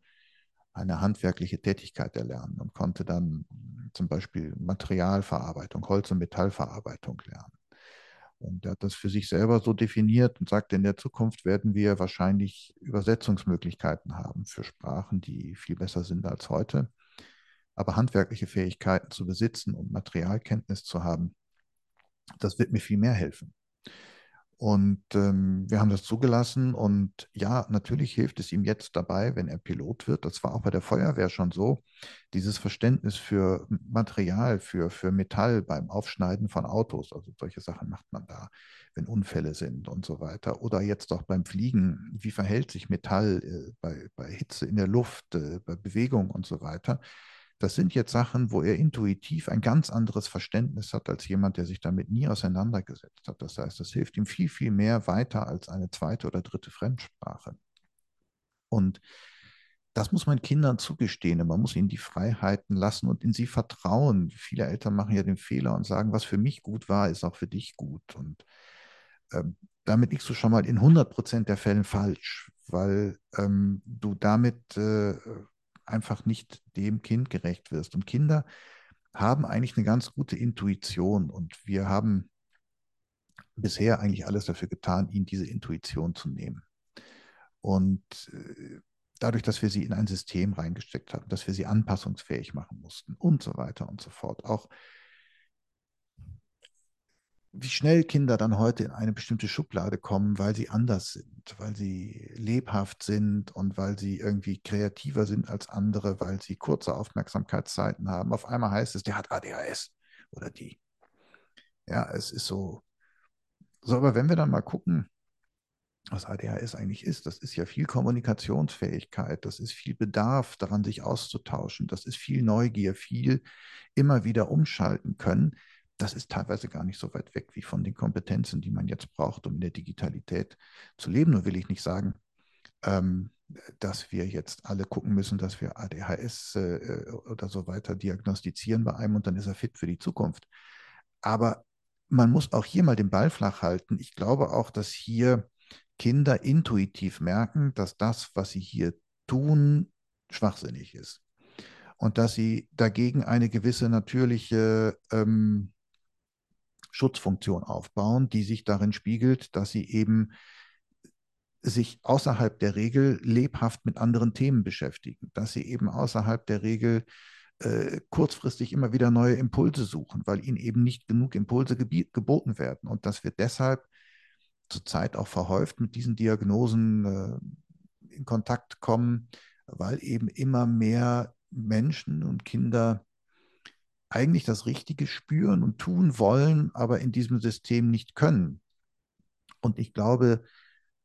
eine handwerkliche Tätigkeit erlernen und konnte dann zum Beispiel Materialverarbeitung, Holz- und Metallverarbeitung lernen. Und er hat das für sich selber so definiert und sagt, in der Zukunft werden wir wahrscheinlich Übersetzungsmöglichkeiten haben für Sprachen, die viel besser sind als heute. Aber handwerkliche Fähigkeiten zu besitzen und Materialkenntnis zu haben, das wird mir viel mehr helfen. Und ähm, wir haben das zugelassen. Und ja, natürlich hilft es ihm jetzt dabei, wenn er Pilot wird. Das war auch bei der Feuerwehr schon so. Dieses Verständnis für Material, für, für Metall beim Aufschneiden von Autos. Also solche Sachen macht man da, wenn Unfälle sind und so weiter. Oder jetzt auch beim Fliegen. Wie verhält sich Metall äh, bei, bei Hitze in der Luft, äh, bei Bewegung und so weiter. Das sind jetzt Sachen, wo er intuitiv ein ganz anderes Verständnis hat als jemand, der sich damit nie auseinandergesetzt hat. Das heißt, das hilft ihm viel, viel mehr weiter als eine zweite oder dritte Fremdsprache. Und das muss man Kindern zugestehen. Man muss ihnen die Freiheiten lassen und in sie vertrauen. Viele Eltern machen ja den Fehler und sagen, was für mich gut war, ist auch für dich gut. Und ähm, damit liegst du schon mal in 100 Prozent der Fällen falsch, weil ähm, du damit äh, einfach nicht dem Kind gerecht wirst. Und Kinder haben eigentlich eine ganz gute Intuition und wir haben bisher eigentlich alles dafür getan, ihnen diese Intuition zu nehmen. Und äh, dadurch, dass wir sie in ein System reingesteckt haben, dass wir sie anpassungsfähig machen mussten und so weiter und so fort. Auch wie schnell Kinder dann heute in eine bestimmte Schublade kommen, weil sie anders sind, weil sie lebhaft sind und weil sie irgendwie kreativer sind als andere, weil sie kurze Aufmerksamkeitszeiten haben. Auf einmal heißt es, der hat ADHS oder die. Ja, es ist so. So, aber wenn wir dann mal gucken, was ADHS eigentlich ist, das ist ja viel Kommunikationsfähigkeit, das ist viel Bedarf daran, sich auszutauschen, das ist viel Neugier, viel immer wieder umschalten können das ist teilweise gar nicht so weit weg wie von den Kompetenzen, die man jetzt braucht, um in der Digitalität zu leben. Nur will ich nicht sagen, ähm, dass wir jetzt alle gucken müssen, dass wir ADHS äh, oder so weiter diagnostizieren bei einem und dann ist er fit für die Zukunft. Aber man muss auch hier mal den Ball flach halten. Ich glaube auch, dass hier Kinder intuitiv merken, dass das, was sie hier tun, schwachsinnig ist. Und dass sie dagegen eine gewisse natürliche ähm, Schutzfunktion aufbauen, die sich darin spiegelt, dass sie eben sich außerhalb der Regel lebhaft mit anderen Themen beschäftigen, dass sie eben außerhalb der Regel äh, kurzfristig immer wieder neue Impulse suchen, weil ihnen eben nicht genug Impulse geboten werden. Und dass wir deshalb zurzeit auch verhäuft mit diesen Diagnosen äh, in Kontakt kommen, weil eben immer mehr Menschen und Kinder eigentlich das Richtige spüren und tun wollen, aber in diesem System nicht können. Und ich glaube,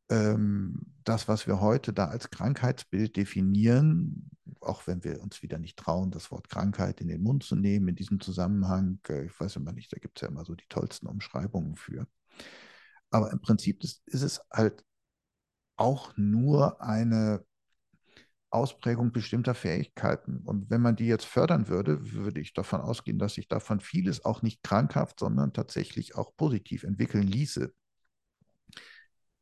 ähm, das, was wir heute da als Krankheitsbild definieren, auch wenn wir uns wieder nicht trauen, das Wort Krankheit in den Mund zu nehmen in diesem Zusammenhang, äh, ich weiß immer nicht, da gibt es ja immer so die tollsten Umschreibungen für. Aber im Prinzip ist, ist es halt auch nur eine Ausprägung bestimmter Fähigkeiten. Und wenn man die jetzt fördern würde, würde ich davon ausgehen, dass sich davon vieles auch nicht krankhaft, sondern tatsächlich auch positiv entwickeln ließe.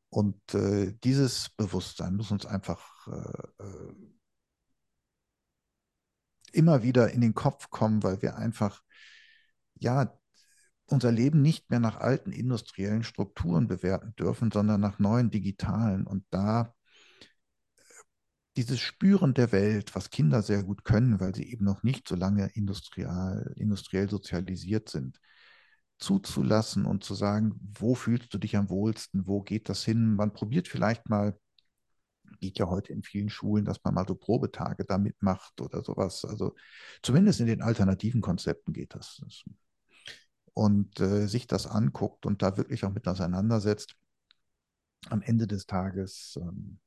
Und äh, dieses Bewusstsein muss uns einfach äh, äh, immer wieder in den Kopf kommen, weil wir einfach, ja, unser Leben nicht mehr nach alten industriellen Strukturen bewerten dürfen, sondern nach neuen digitalen. Und da dieses Spüren der Welt, was Kinder sehr gut können, weil sie eben noch nicht so lange industriell, industriell sozialisiert sind, zuzulassen und zu sagen, wo fühlst du dich am wohlsten, wo geht das hin? Man probiert vielleicht mal, geht ja heute in vielen Schulen, dass man mal so Probetage da mitmacht oder sowas. Also zumindest in den alternativen Konzepten geht das. Und äh, sich das anguckt und da wirklich auch mit auseinandersetzt. Am Ende des Tages ähm,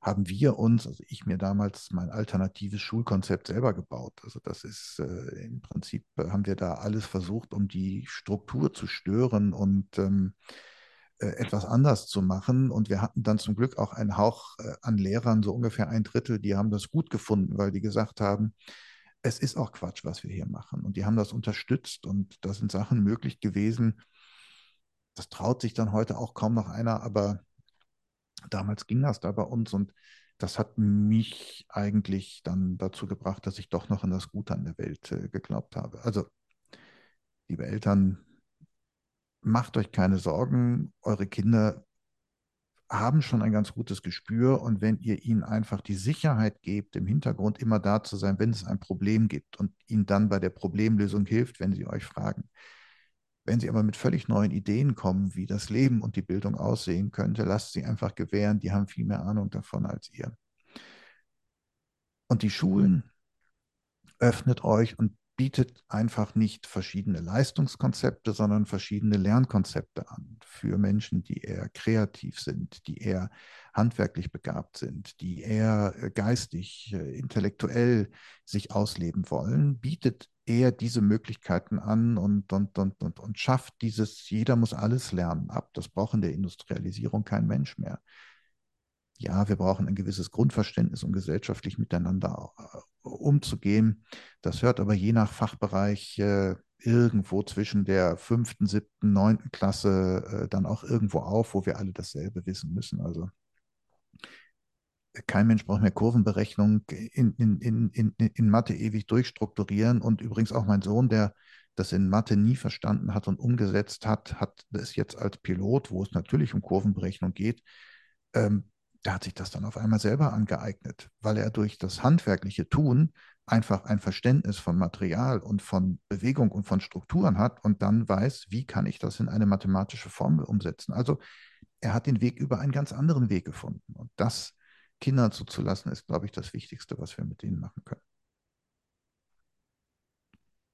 haben wir uns, also ich mir damals mein alternatives Schulkonzept selber gebaut. Also das ist äh, im Prinzip, äh, haben wir da alles versucht, um die Struktur zu stören und ähm, äh, etwas anders zu machen. Und wir hatten dann zum Glück auch einen Hauch äh, an Lehrern, so ungefähr ein Drittel, die haben das gut gefunden, weil die gesagt haben, es ist auch Quatsch, was wir hier machen. Und die haben das unterstützt und da sind Sachen möglich gewesen. Das traut sich dann heute auch kaum noch einer, aber damals ging das da bei uns und das hat mich eigentlich dann dazu gebracht, dass ich doch noch an das Gute an der Welt äh, geglaubt habe. Also, liebe Eltern, macht euch keine Sorgen, eure Kinder haben schon ein ganz gutes Gespür und wenn ihr ihnen einfach die Sicherheit gebt, im Hintergrund immer da zu sein, wenn es ein Problem gibt und ihnen dann bei der Problemlösung hilft, wenn sie euch fragen. Wenn sie aber mit völlig neuen Ideen kommen, wie das Leben und die Bildung aussehen könnte, lasst sie einfach gewähren, die haben viel mehr Ahnung davon als ihr. Und die Schulen öffnet euch und bietet einfach nicht verschiedene Leistungskonzepte, sondern verschiedene Lernkonzepte an für Menschen, die eher kreativ sind, die eher handwerklich begabt sind, die eher äh, geistig, äh, intellektuell sich ausleben wollen, bietet eher diese Möglichkeiten an und, und, und, und, und schafft dieses, jeder muss alles lernen ab. Das braucht in der Industrialisierung kein Mensch mehr ja, wir brauchen ein gewisses Grundverständnis, um gesellschaftlich miteinander äh, umzugehen. Das hört aber je nach Fachbereich äh, irgendwo zwischen der fünften, siebten, neunten Klasse äh, dann auch irgendwo auf, wo wir alle dasselbe wissen müssen. Also kein Mensch braucht mehr Kurvenberechnung in, in, in, in, in Mathe ewig durchstrukturieren. Und übrigens auch mein Sohn, der das in Mathe nie verstanden hat und umgesetzt hat, hat es jetzt als Pilot, wo es natürlich um Kurvenberechnung geht, ähm, der hat sich das dann auf einmal selber angeeignet, weil er durch das handwerkliche Tun einfach ein Verständnis von Material und von Bewegung und von Strukturen hat und dann weiß, wie kann ich das in eine mathematische Formel umsetzen. Also er hat den Weg über einen ganz anderen Weg gefunden. Und das Kindern zuzulassen, ist, glaube ich, das Wichtigste, was wir mit ihnen machen können.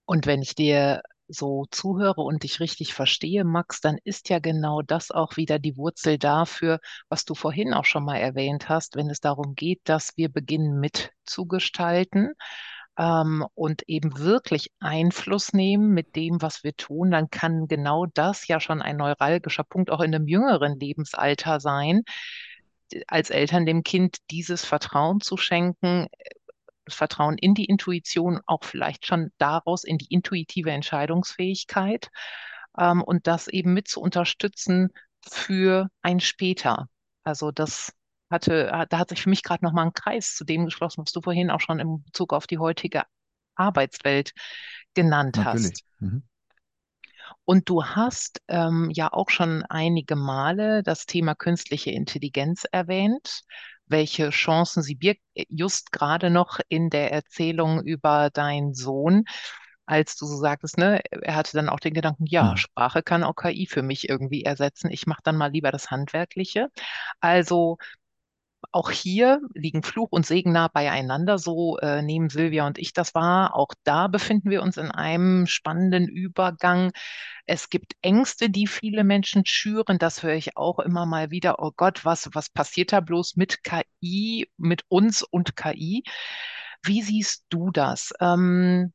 Und wenn ich dir so zuhöre und dich richtig verstehe, Max, dann ist ja genau das auch wieder die Wurzel dafür, was du vorhin auch schon mal erwähnt hast, wenn es darum geht, dass wir beginnen mitzugestalten ähm, und eben wirklich Einfluss nehmen mit dem, was wir tun, dann kann genau das ja schon ein neuralgischer Punkt auch in einem jüngeren Lebensalter sein, als Eltern dem Kind dieses Vertrauen zu schenken, Vertrauen in die Intuition, auch vielleicht schon daraus in die intuitive Entscheidungsfähigkeit ähm, und das eben mit zu unterstützen für ein später. Also das hatte, da hat sich für mich gerade nochmal ein Kreis zu dem geschlossen, was du vorhin auch schon in Bezug auf die heutige Arbeitswelt genannt Natürlich. hast. Mhm. Und du hast ähm, ja auch schon einige Male das Thema künstliche Intelligenz erwähnt welche Chancen sie birgt, just gerade noch in der Erzählung über deinen Sohn, als du so sagtest, ne, er hatte dann auch den Gedanken, ja, Mhm. Sprache kann auch KI für mich irgendwie ersetzen. Ich mache dann mal lieber das Handwerkliche. Also auch hier liegen Fluch und Segen nah beieinander. So äh, nehmen Silvia und ich das wahr. Auch da befinden wir uns in einem spannenden Übergang. Es gibt Ängste, die viele Menschen schüren. Das höre ich auch immer mal wieder. Oh Gott, was, was passiert da bloß mit KI, mit uns und KI? Wie siehst du das? Ähm,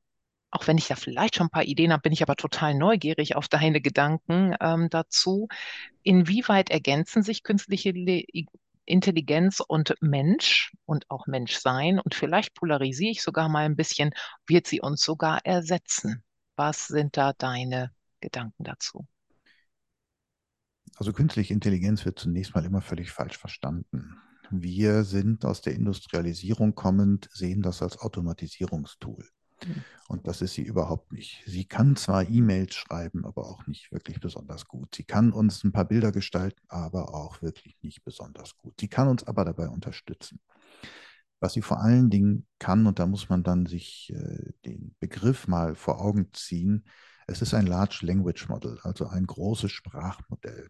auch wenn ich da vielleicht schon ein paar Ideen habe, bin ich aber total neugierig auf deine Gedanken ähm, dazu. Inwieweit ergänzen sich künstliche Le Intelligenz und Mensch und auch Menschsein? Und vielleicht polarisiere ich sogar mal ein bisschen, wird sie uns sogar ersetzen? Was sind da deine Gedanken dazu? Also künstliche Intelligenz wird zunächst mal immer völlig falsch verstanden. Wir sind aus der Industrialisierung kommend, sehen das als Automatisierungstool. Und das ist sie überhaupt nicht. Sie kann zwar E-Mails schreiben, aber auch nicht wirklich besonders gut. Sie kann uns ein paar Bilder gestalten, aber auch wirklich nicht besonders gut. Sie kann uns aber dabei unterstützen. Was sie vor allen Dingen kann, und da muss man dann sich äh, den Begriff mal vor Augen ziehen, es ist ein Large Language Model, also ein großes Sprachmodell.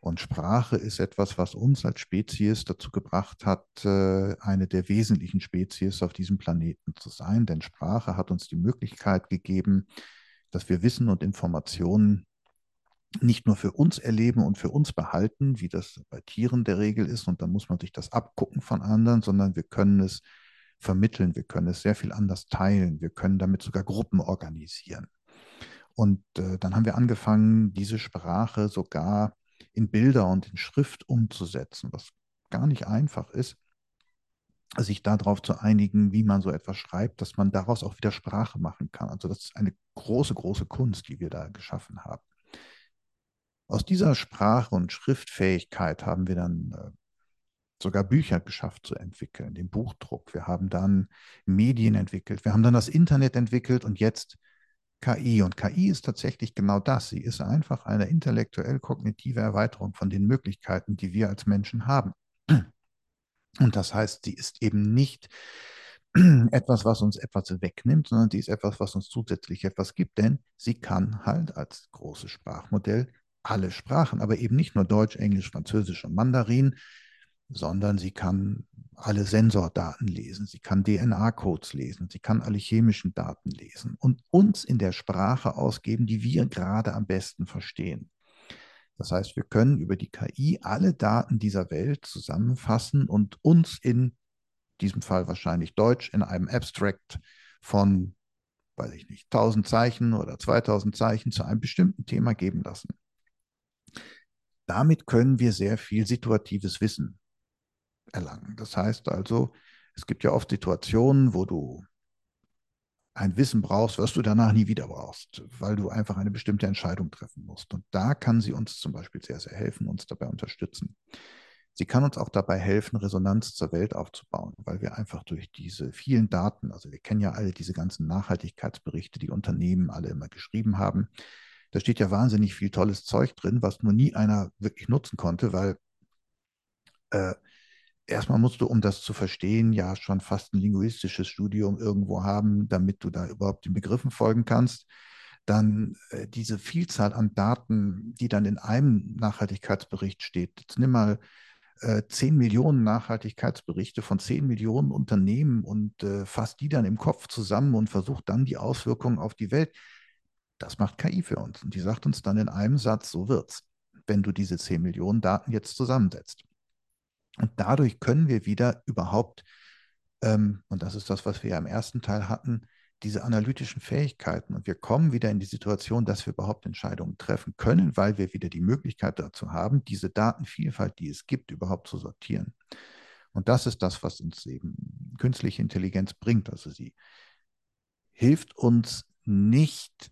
Und Sprache ist etwas, was uns als Spezies dazu gebracht hat, äh, eine der wesentlichen Spezies auf diesem Planeten zu sein. Denn Sprache hat uns die Möglichkeit gegeben, dass wir Wissen und Informationen nicht nur für uns erleben und für uns behalten, wie das bei Tieren der Regel ist, und dann muss man sich das abgucken von anderen, sondern wir können es vermitteln, wir können es sehr viel anders teilen, wir können damit sogar Gruppen organisieren. Und äh, dann haben wir angefangen, diese Sprache sogar in Bilder und in Schrift umzusetzen, was gar nicht einfach ist, sich darauf zu einigen, wie man so etwas schreibt, dass man daraus auch wieder Sprache machen kann. Also das ist eine große, große Kunst, die wir da geschaffen haben. Aus dieser Sprache- und Schriftfähigkeit haben wir dann äh, sogar Bücher geschafft zu entwickeln, den Buchdruck. Wir haben dann Medien entwickelt, wir haben dann das Internet entwickelt und jetzt KI. Und KI ist tatsächlich genau das. Sie ist einfach eine intellektuell-kognitive Erweiterung von den Möglichkeiten, die wir als Menschen haben. Und das heißt, sie ist eben nicht etwas, was uns etwas wegnimmt, sondern sie ist etwas, was uns zusätzlich etwas gibt, denn sie kann halt als großes Sprachmodell alle Sprachen, aber eben nicht nur Deutsch, Englisch, Französisch und Mandarin, sondern sie kann alle Sensordaten lesen, sie kann DNA-Codes lesen, sie kann alle chemischen Daten lesen und uns in der Sprache ausgeben, die wir gerade am besten verstehen. Das heißt, wir können über die KI alle Daten dieser Welt zusammenfassen und uns in diesem Fall wahrscheinlich Deutsch in einem Abstract von, weiß ich nicht, 1000 Zeichen oder 2000 Zeichen zu einem bestimmten Thema geben lassen. Damit können wir sehr viel situatives Wissen erlangen. Das heißt also, es gibt ja oft Situationen, wo du ein Wissen brauchst, was du danach nie wieder brauchst, weil du einfach eine bestimmte Entscheidung treffen musst. Und da kann sie uns zum Beispiel sehr, sehr helfen, uns dabei unterstützen. Sie kann uns auch dabei helfen, Resonanz zur Welt aufzubauen, weil wir einfach durch diese vielen Daten, also wir kennen ja alle diese ganzen Nachhaltigkeitsberichte, die Unternehmen alle immer geschrieben haben. Da steht ja wahnsinnig viel tolles Zeug drin, was nur nie einer wirklich nutzen konnte, weil äh, erstmal musst du, um das zu verstehen, ja schon fast ein linguistisches Studium irgendwo haben, damit du da überhaupt den Begriffen folgen kannst. Dann äh, diese Vielzahl an Daten, die dann in einem Nachhaltigkeitsbericht steht. Jetzt nimm mal äh, 10 Millionen Nachhaltigkeitsberichte von 10 Millionen Unternehmen und äh, fasst die dann im Kopf zusammen und versucht dann die Auswirkungen auf die Welt. Das macht KI für uns. Und die sagt uns dann in einem Satz, so wird's, wenn du diese 10 Millionen Daten jetzt zusammensetzt. Und dadurch können wir wieder überhaupt, ähm, und das ist das, was wir ja im ersten Teil hatten, diese analytischen Fähigkeiten. Und wir kommen wieder in die Situation, dass wir überhaupt Entscheidungen treffen können, weil wir wieder die Möglichkeit dazu haben, diese Datenvielfalt, die es gibt, überhaupt zu sortieren. Und das ist das, was uns eben künstliche Intelligenz bringt. Also sie hilft uns nicht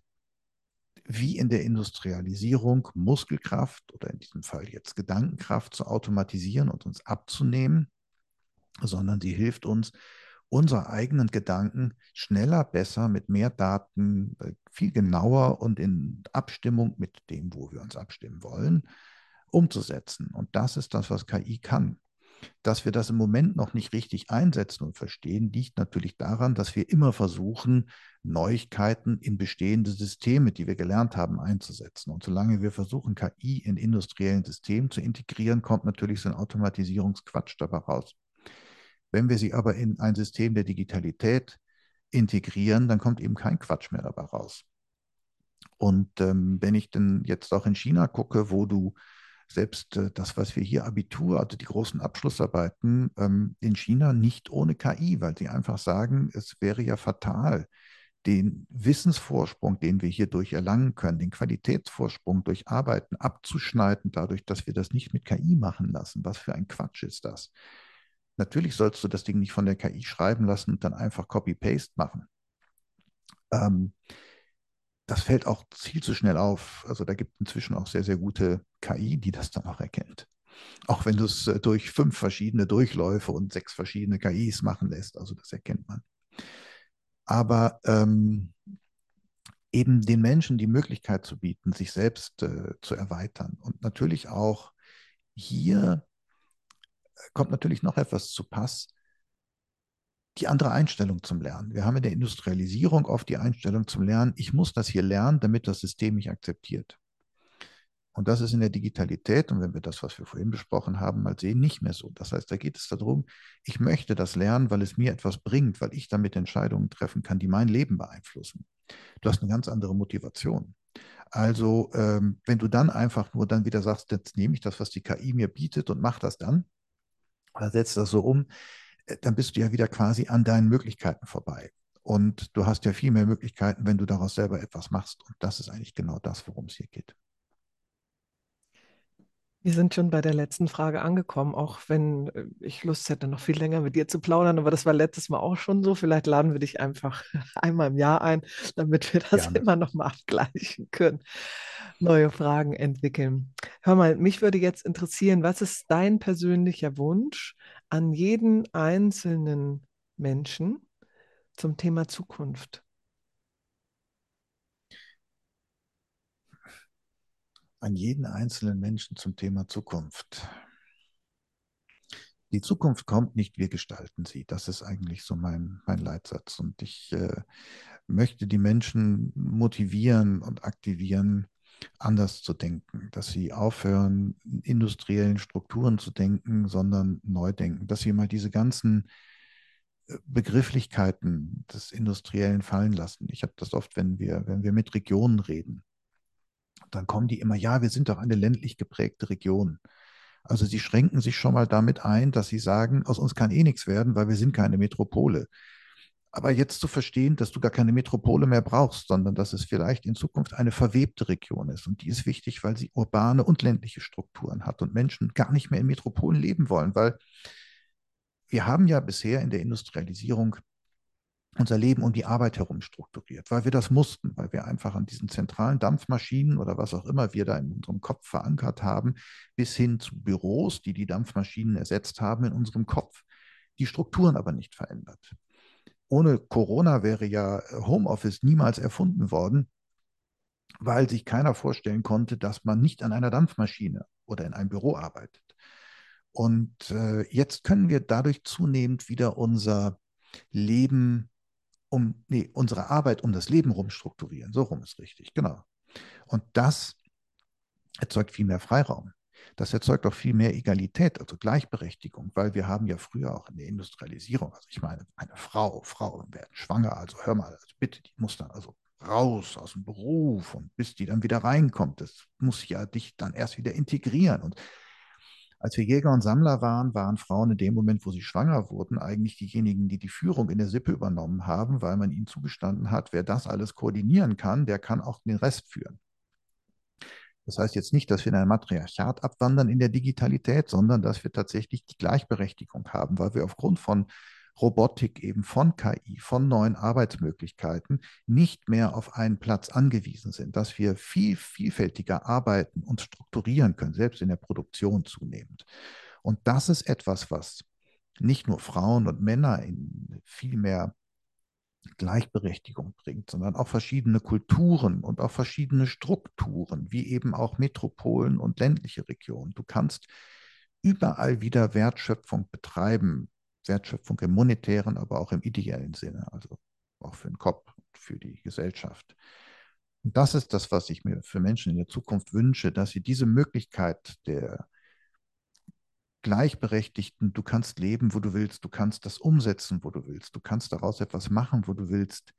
wie in der Industrialisierung Muskelkraft oder in diesem Fall jetzt Gedankenkraft zu automatisieren und uns abzunehmen, sondern sie hilft uns, unsere eigenen Gedanken schneller, besser, mit mehr Daten, äh, viel genauer und in Abstimmung mit dem, wo wir uns abstimmen wollen, umzusetzen. Und das ist das, was KI kann. Dass wir das im Moment noch nicht richtig einsetzen und verstehen, liegt natürlich daran, dass wir immer versuchen, Neuigkeiten in bestehende Systeme, die wir gelernt haben, einzusetzen. Und solange wir versuchen, KI in industriellen Systemen zu integrieren, kommt natürlich so ein Automatisierungsquatsch dabei raus. Wenn wir sie aber in ein System der Digitalität integrieren, dann kommt eben kein Quatsch mehr dabei raus. Und ähm, wenn ich denn jetzt auch in China gucke, wo du selbst äh, das, was wir hier Abitur, also die großen Abschlussarbeiten ähm, in China nicht ohne KI, weil sie einfach sagen, es wäre ja fatal, den Wissensvorsprung, den wir hierdurch erlangen können, den Qualitätsvorsprung durch Arbeiten abzuschneiden, dadurch, dass wir das nicht mit KI machen lassen. Was für ein Quatsch ist das? Natürlich sollst du das Ding nicht von der KI schreiben lassen und dann einfach Copy-Paste machen. Ähm, das fällt auch viel zu schnell auf. Also da gibt es inzwischen auch sehr, sehr gute KI, die das dann auch erkennt. Auch wenn du es äh, durch fünf verschiedene Durchläufe und sechs verschiedene KIs machen lässt. Also das erkennt man aber ähm, eben den Menschen die Möglichkeit zu bieten, sich selbst äh, zu erweitern. Und natürlich auch hier äh, kommt natürlich noch etwas zu Pass, die andere Einstellung zum Lernen. Wir haben in der Industrialisierung oft die Einstellung zum Lernen, ich muss das hier lernen, damit das System mich akzeptiert. Und das ist in der Digitalität, und wenn wir das, was wir vorhin besprochen haben, mal sehen, nicht mehr so. Das heißt, da geht es darum, ich möchte das lernen, weil es mir etwas bringt, weil ich damit Entscheidungen treffen kann, die mein Leben beeinflussen. Du hast eine ganz andere Motivation. Also, ähm, wenn du dann einfach nur dann wieder sagst, jetzt nehme ich das, was die KI mir bietet und mache das dann, oder setze das so um, dann bist du ja wieder quasi an deinen Möglichkeiten vorbei. Und du hast ja viel mehr Möglichkeiten, wenn du daraus selber etwas machst. Und das ist eigentlich genau das, worum es hier geht. Wir sind schon bei der letzten Frage angekommen, auch wenn äh, ich Lust hätte, noch viel länger mit dir zu plaudern, aber das war letztes Mal auch schon so. Vielleicht laden wir dich einfach einmal im Jahr ein, damit wir das Gerne. immer noch mal abgleichen können, neue Fragen entwickeln. Hör mal, mich würde jetzt interessieren, was ist dein persönlicher Wunsch an jeden einzelnen Menschen zum Thema Zukunft? An jeden einzelnen Menschen zum Thema Zukunft. Die Zukunft kommt nicht, wir gestalten sie. Das ist eigentlich so mein, mein Leitsatz. Und ich äh, möchte die Menschen motivieren und aktivieren, anders zu denken, dass sie aufhören, in industriellen Strukturen zu denken, sondern neu denken, dass sie mal diese ganzen äh, Begrifflichkeiten des Industriellen fallen lassen. Ich habe das oft, wenn wir, wenn wir mit Regionen reden, dann kommen die immer, ja, wir sind doch eine ländlich geprägte Region. Also sie schränken sich schon mal damit ein, dass sie sagen, aus uns kann eh nichts werden, weil wir sind keine Metropole. Aber jetzt zu verstehen, dass du gar keine Metropole mehr brauchst, sondern dass es vielleicht in Zukunft eine verwebte Region ist. Und die ist wichtig, weil sie urbane und ländliche Strukturen hat und Menschen gar nicht mehr in Metropolen leben wollen, weil wir haben ja bisher in der Industrialisierung unser Leben um die Arbeit herum strukturiert, weil wir das mussten, weil wir einfach an diesen zentralen Dampfmaschinen oder was auch immer wir da in unserem Kopf verankert haben, bis hin zu Büros, die die Dampfmaschinen ersetzt haben in unserem Kopf, die Strukturen aber nicht verändert. Ohne Corona wäre ja Homeoffice niemals erfunden worden, weil sich keiner vorstellen konnte, dass man nicht an einer Dampfmaschine oder in einem Büro arbeitet. Und äh, jetzt können wir dadurch zunehmend wieder unser Leben um, nee, unsere Arbeit um das Leben rumstrukturieren. So rum ist richtig, genau. Und das erzeugt viel mehr Freiraum. Das erzeugt auch viel mehr Egalität, also Gleichberechtigung, weil wir haben ja früher auch in der Industrialisierung, also ich meine, eine Frau, Frauen werden schwanger, also hör mal, also bitte, die muss dann also raus aus dem Beruf und bis die dann wieder reinkommt, das muss ja dich dann erst wieder integrieren und als wir Jäger und Sammler waren, waren Frauen in dem Moment, wo sie schwanger wurden, eigentlich diejenigen, die die Führung in der Sippe übernommen haben, weil man ihnen zugestanden hat, wer das alles koordinieren kann, der kann auch den Rest führen. Das heißt jetzt nicht, dass wir in ein Matriarchat abwandern in der Digitalität, sondern dass wir tatsächlich die Gleichberechtigung haben, weil wir aufgrund von Robotik eben von KI, von neuen Arbeitsmöglichkeiten nicht mehr auf einen Platz angewiesen sind, dass wir viel vielfältiger arbeiten und strukturieren können, selbst in der Produktion zunehmend. Und das ist etwas, was nicht nur Frauen und Männer in viel mehr Gleichberechtigung bringt, sondern auch verschiedene Kulturen und auch verschiedene Strukturen, wie eben auch Metropolen und ländliche Regionen. Du kannst überall wieder Wertschöpfung betreiben, Wertschöpfung im monetären, aber auch im ideellen Sinne, also auch für den Kopf, für die Gesellschaft. Und das ist das, was ich mir für Menschen in der Zukunft wünsche, dass sie diese Möglichkeit der gleichberechtigten, du kannst leben, wo du willst, du kannst das umsetzen, wo du willst, du kannst daraus etwas machen, wo du willst,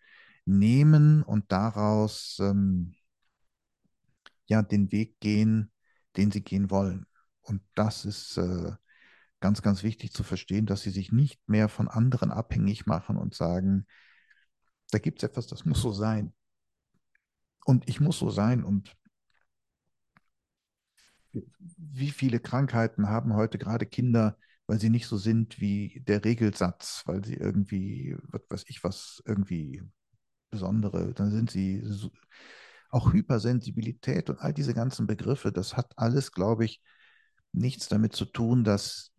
nehmen und daraus ähm, ja den Weg gehen, den sie gehen wollen. Und das ist äh, ganz, ganz wichtig zu verstehen, dass sie sich nicht mehr von anderen abhängig machen und sagen, da gibt es etwas, das muss so sein. Und ich muss so sein. Und wie viele Krankheiten haben heute gerade Kinder, weil sie nicht so sind wie der Regelsatz, weil sie irgendwie, was weiß ich was, irgendwie besondere, dann sind sie so, auch Hypersensibilität und all diese ganzen Begriffe, das hat alles, glaube ich, nichts damit zu tun, dass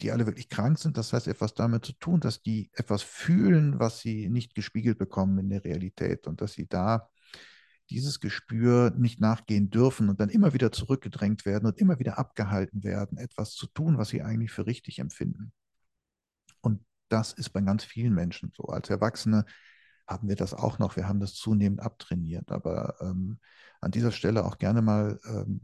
die alle wirklich krank sind. Das heißt, etwas damit zu tun, dass die etwas fühlen, was sie nicht gespiegelt bekommen in der Realität und dass sie da dieses Gespür nicht nachgehen dürfen und dann immer wieder zurückgedrängt werden und immer wieder abgehalten werden, etwas zu tun, was sie eigentlich für richtig empfinden. Und das ist bei ganz vielen Menschen so. Als Erwachsene haben wir das auch noch. Wir haben das zunehmend abtrainiert. Aber ähm, an dieser Stelle auch gerne mal ähm,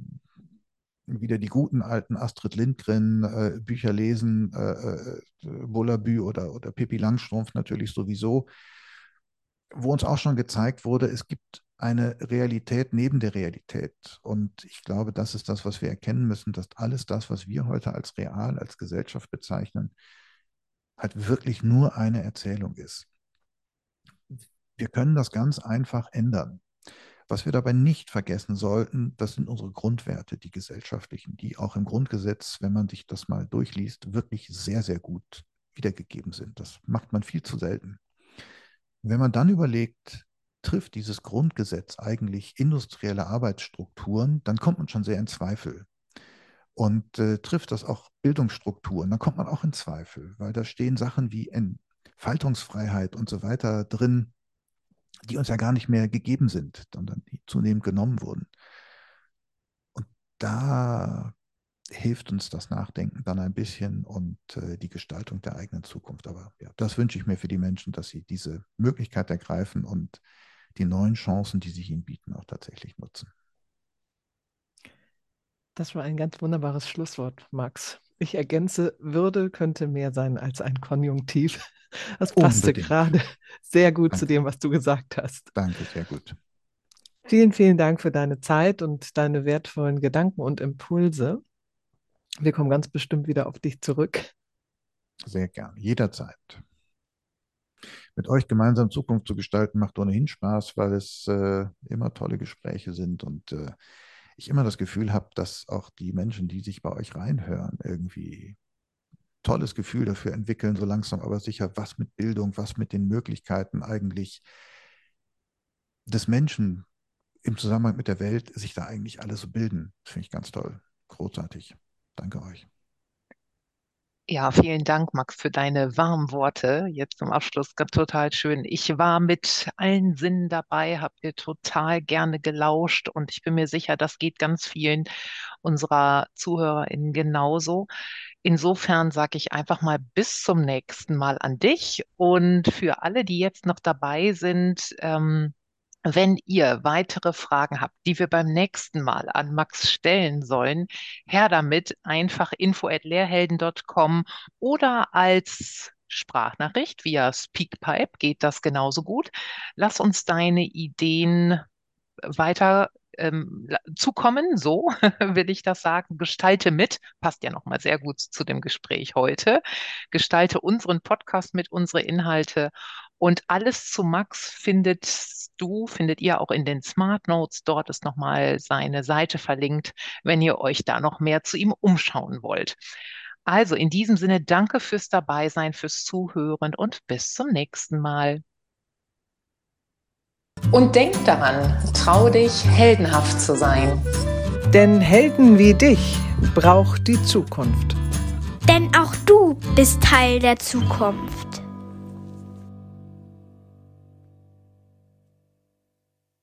wieder die guten alten Astrid Lindgren äh, Bücher lesen, äh, Bullabü äh, oder, oder Pippi Langstrumpf natürlich sowieso, wo uns auch schon gezeigt wurde, es gibt eine Realität neben der Realität. Und ich glaube, das ist das, was wir erkennen müssen, dass alles das, was wir heute als real, als Gesellschaft bezeichnen, halt wirklich nur eine Erzählung ist. Wir können das ganz einfach ändern Was wir dabei nicht vergessen sollten, das sind unsere Grundwerte, die gesellschaftlichen, die auch im Grundgesetz, wenn man sich das mal durchliest, wirklich sehr, sehr gut wiedergegeben sind. Das macht man viel zu selten. Wenn man dann überlegt, trifft dieses Grundgesetz eigentlich industrielle Arbeitsstrukturen, dann kommt man schon sehr in Zweifel. Und äh, trifft das auch Bildungsstrukturen, dann kommt man auch in Zweifel, weil da stehen Sachen wie Entfaltungsfreiheit und so weiter drin, die uns ja gar nicht mehr gegeben sind, sondern die zunehmend genommen wurden. Und da hilft uns das Nachdenken dann ein bisschen und äh, die Gestaltung der eigenen Zukunft. Aber ja, das wünsche ich mir für die Menschen, dass sie diese Möglichkeit ergreifen und die neuen Chancen, die sich ihnen bieten, auch tatsächlich nutzen. Das war ein ganz wunderbares Schlusswort, Max. Ich ergänze, Würde könnte mehr sein als ein Konjunktiv. Das passte Unbedingt. gerade sehr gut Danke. zu dem, was du gesagt hast. Danke, sehr gut. Vielen, vielen Dank für deine Zeit und deine wertvollen Gedanken und Impulse. Wir kommen ganz bestimmt wieder auf dich zurück. Sehr gern, jederzeit. Mit euch gemeinsam Zukunft zu gestalten macht ohnehin Spaß, weil es äh, immer tolle Gespräche sind und äh, ich immer das Gefühl habe, dass auch die Menschen, die sich bei euch reinhören, irgendwie tolles Gefühl dafür entwickeln, so langsam aber sicher, was mit Bildung, was mit den Möglichkeiten eigentlich des Menschen im Zusammenhang mit der Welt sich da eigentlich alles so bilden. Das finde ich ganz toll. Großartig. Danke euch. Ja, vielen Dank, Max, für deine warmen Worte. Jetzt zum Abschluss ganz total schön. Ich war mit allen Sinnen dabei, habe dir total gerne gelauscht und ich bin mir sicher, das geht ganz vielen unserer ZuhörerInnen genauso. Insofern sage ich einfach mal bis zum nächsten Mal an dich und für alle, die jetzt noch dabei sind, ähm, wenn ihr weitere Fragen habt, die wir beim nächsten Mal an Max stellen sollen, her damit, einfach info@lehrhelden.com oder als Sprachnachricht via Speakpipe geht das genauso gut. Lass uns deine Ideen weiter ähm, zukommen, so will ich das sagen. Gestalte mit, passt ja nochmal sehr gut zu dem Gespräch heute. Gestalte unseren Podcast mit, unsere Inhalte und alles zu Max findet du, findet ihr auch in den Smart Notes. Dort ist nochmal seine Seite verlinkt, wenn ihr euch da noch mehr zu ihm umschauen wollt. Also in diesem Sinne, danke fürs Dabeisein, fürs Zuhören und bis zum nächsten Mal. Und denk daran, trau dich, heldenhaft zu sein. Denn Helden wie dich braucht die Zukunft. Denn auch du bist Teil der Zukunft.